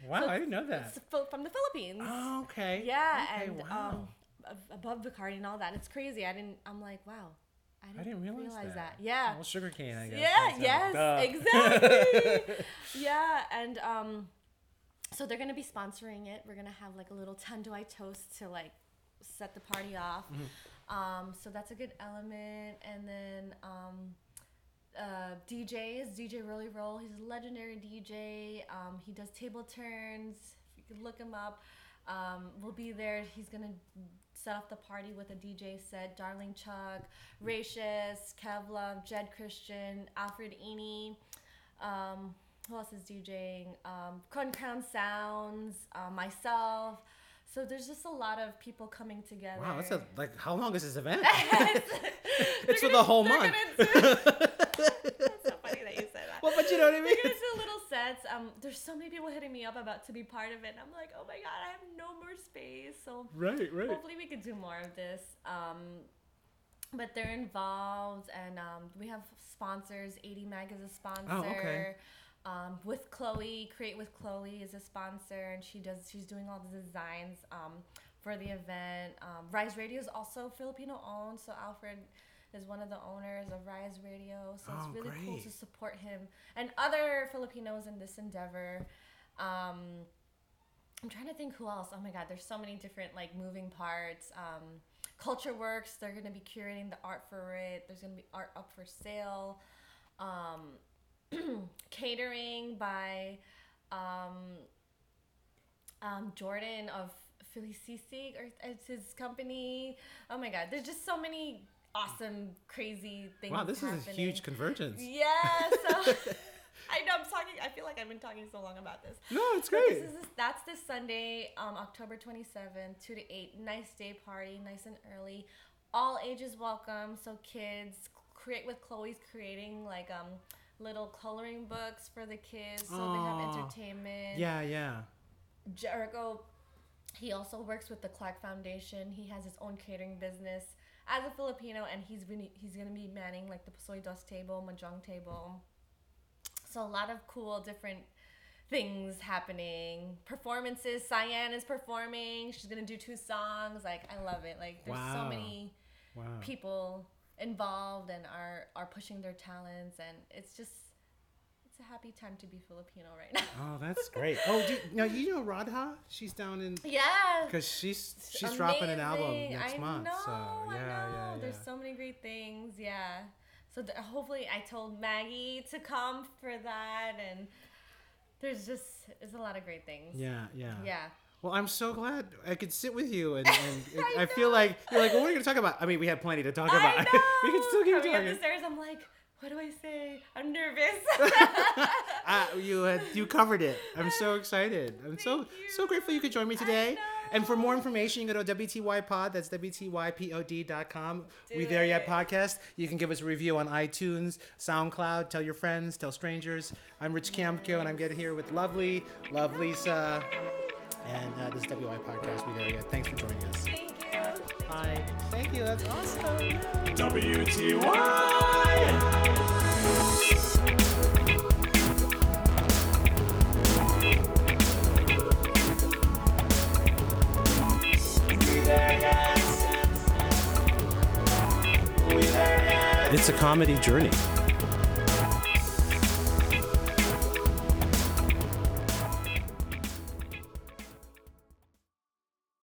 Wow, So I didn't know that. It's from the Philippines. Oh, okay. Yeah, Okay, and wow. um, above Bacardi and all that. It's crazy. I didn't. I'm like, wow, I didn't realize, that. Yeah. Well, sugar cane, I guess. Yeah, yes, duh. exactly. yeah, and um, so they're gonna be sponsoring it. We're gonna have like a little Tanduay toast to like set the party off. Mm-hmm. Um, so that's a good element. And then um, uh, DJ is DJ Roli Rho. He's a legendary DJ. Um, he does table turns. You can look him up. Um, we'll be there. He's gonna set off the party with a DJ set. Darling Chuck, Racious, Kev Love, Jed Christian, Alfred Eni. Um, who else is DJing? Um, Crown Crown Sounds, uh, myself. So there's just a lot of people coming together. Wow, that's a, like, how long is this event? it's it's for the whole month so funny that you said that. well, but you know what I mean? Do little sets. Um, there's so many people hitting me up about to be part of it. And I'm like, oh my god, I have no more space. So Right, right. hopefully we could do more of this. Um, but they're involved, and um, we have sponsors. 80 Mag is a sponsor. Oh, okay. Um, with Chloe, Create with Chloe is a sponsor, and she does. She's doing all the designs um, for the event. Um, Rise Radio is also Filipino owned, so Alfred is one of the owners of Rise Radio. So Oh, it's really cool to support him and other Filipinos in this endeavor. Um, I'm trying to think who else. Oh my God, there's so many different like moving parts. Um, Culture Works, they're gonna be curating the art for it. There's gonna be art up for sale. Um, catering by um, um, Jordan of Felicisi, or it's his company. Oh my God, there's just so many awesome, crazy things. Wow, this is a huge convergence. Yeah, so I know I'm talking. I feel like I've been talking so long about this. No, it's But great. This is that's this Sunday, um, October 27th, two to eight. Nice day party, nice and early. All ages welcome. So kids, create with Chloe's creating like um little coloring books for the kids, so they have entertainment. Yeah, yeah. Jericho, he also works with the Klark Foundation. He has his own catering business as a Filipino, and he's been, he's gonna be manning like the pusoy dos table, Mahjong table. So a lot of cool different things happening. Performances. Cyan is performing. She's gonna do two songs. Like I love it. Like there's Wow. so many Wow. people involved and are are pushing their talents, and it's just a happy time to be Filipino right now. Oh, that's great. Oh, do, now you know Radha? She's down in Yeah. because she's she's dropping an album next I month. Know, so yeah, I know. yeah, yeah. There's so many great things. Yeah. So th- hopefully, I told Maggie to come for that, and there's just there's a lot of great things. yeah, yeah. Yeah. Well, I'm so glad I could sit with you, and, and I, I feel like you're like, well, what are we gonna talk about? I mean, we have plenty to talk about. I know. we can still keep Coming up the talking. stairs, I'm like, what do I say? I'm nervous. Uh, you had, you covered it. I'm so excited. I'm so Thank so grateful you could join me today. know. And for more information, you can go to WTY Pod. That's WTYPOD.com. we Do there yet podcast. You can give us a review on iTunes, SoundCloud. Tell your friends, tell strangers. I'm Rich Camco, and I'm getting here with lovely, Lovelisa. And uh, this is WY Podcast. We there yet. Thanks for joining us. Thank you. Bye. Thank you. That's awesome. WTY. It's a comedy journey.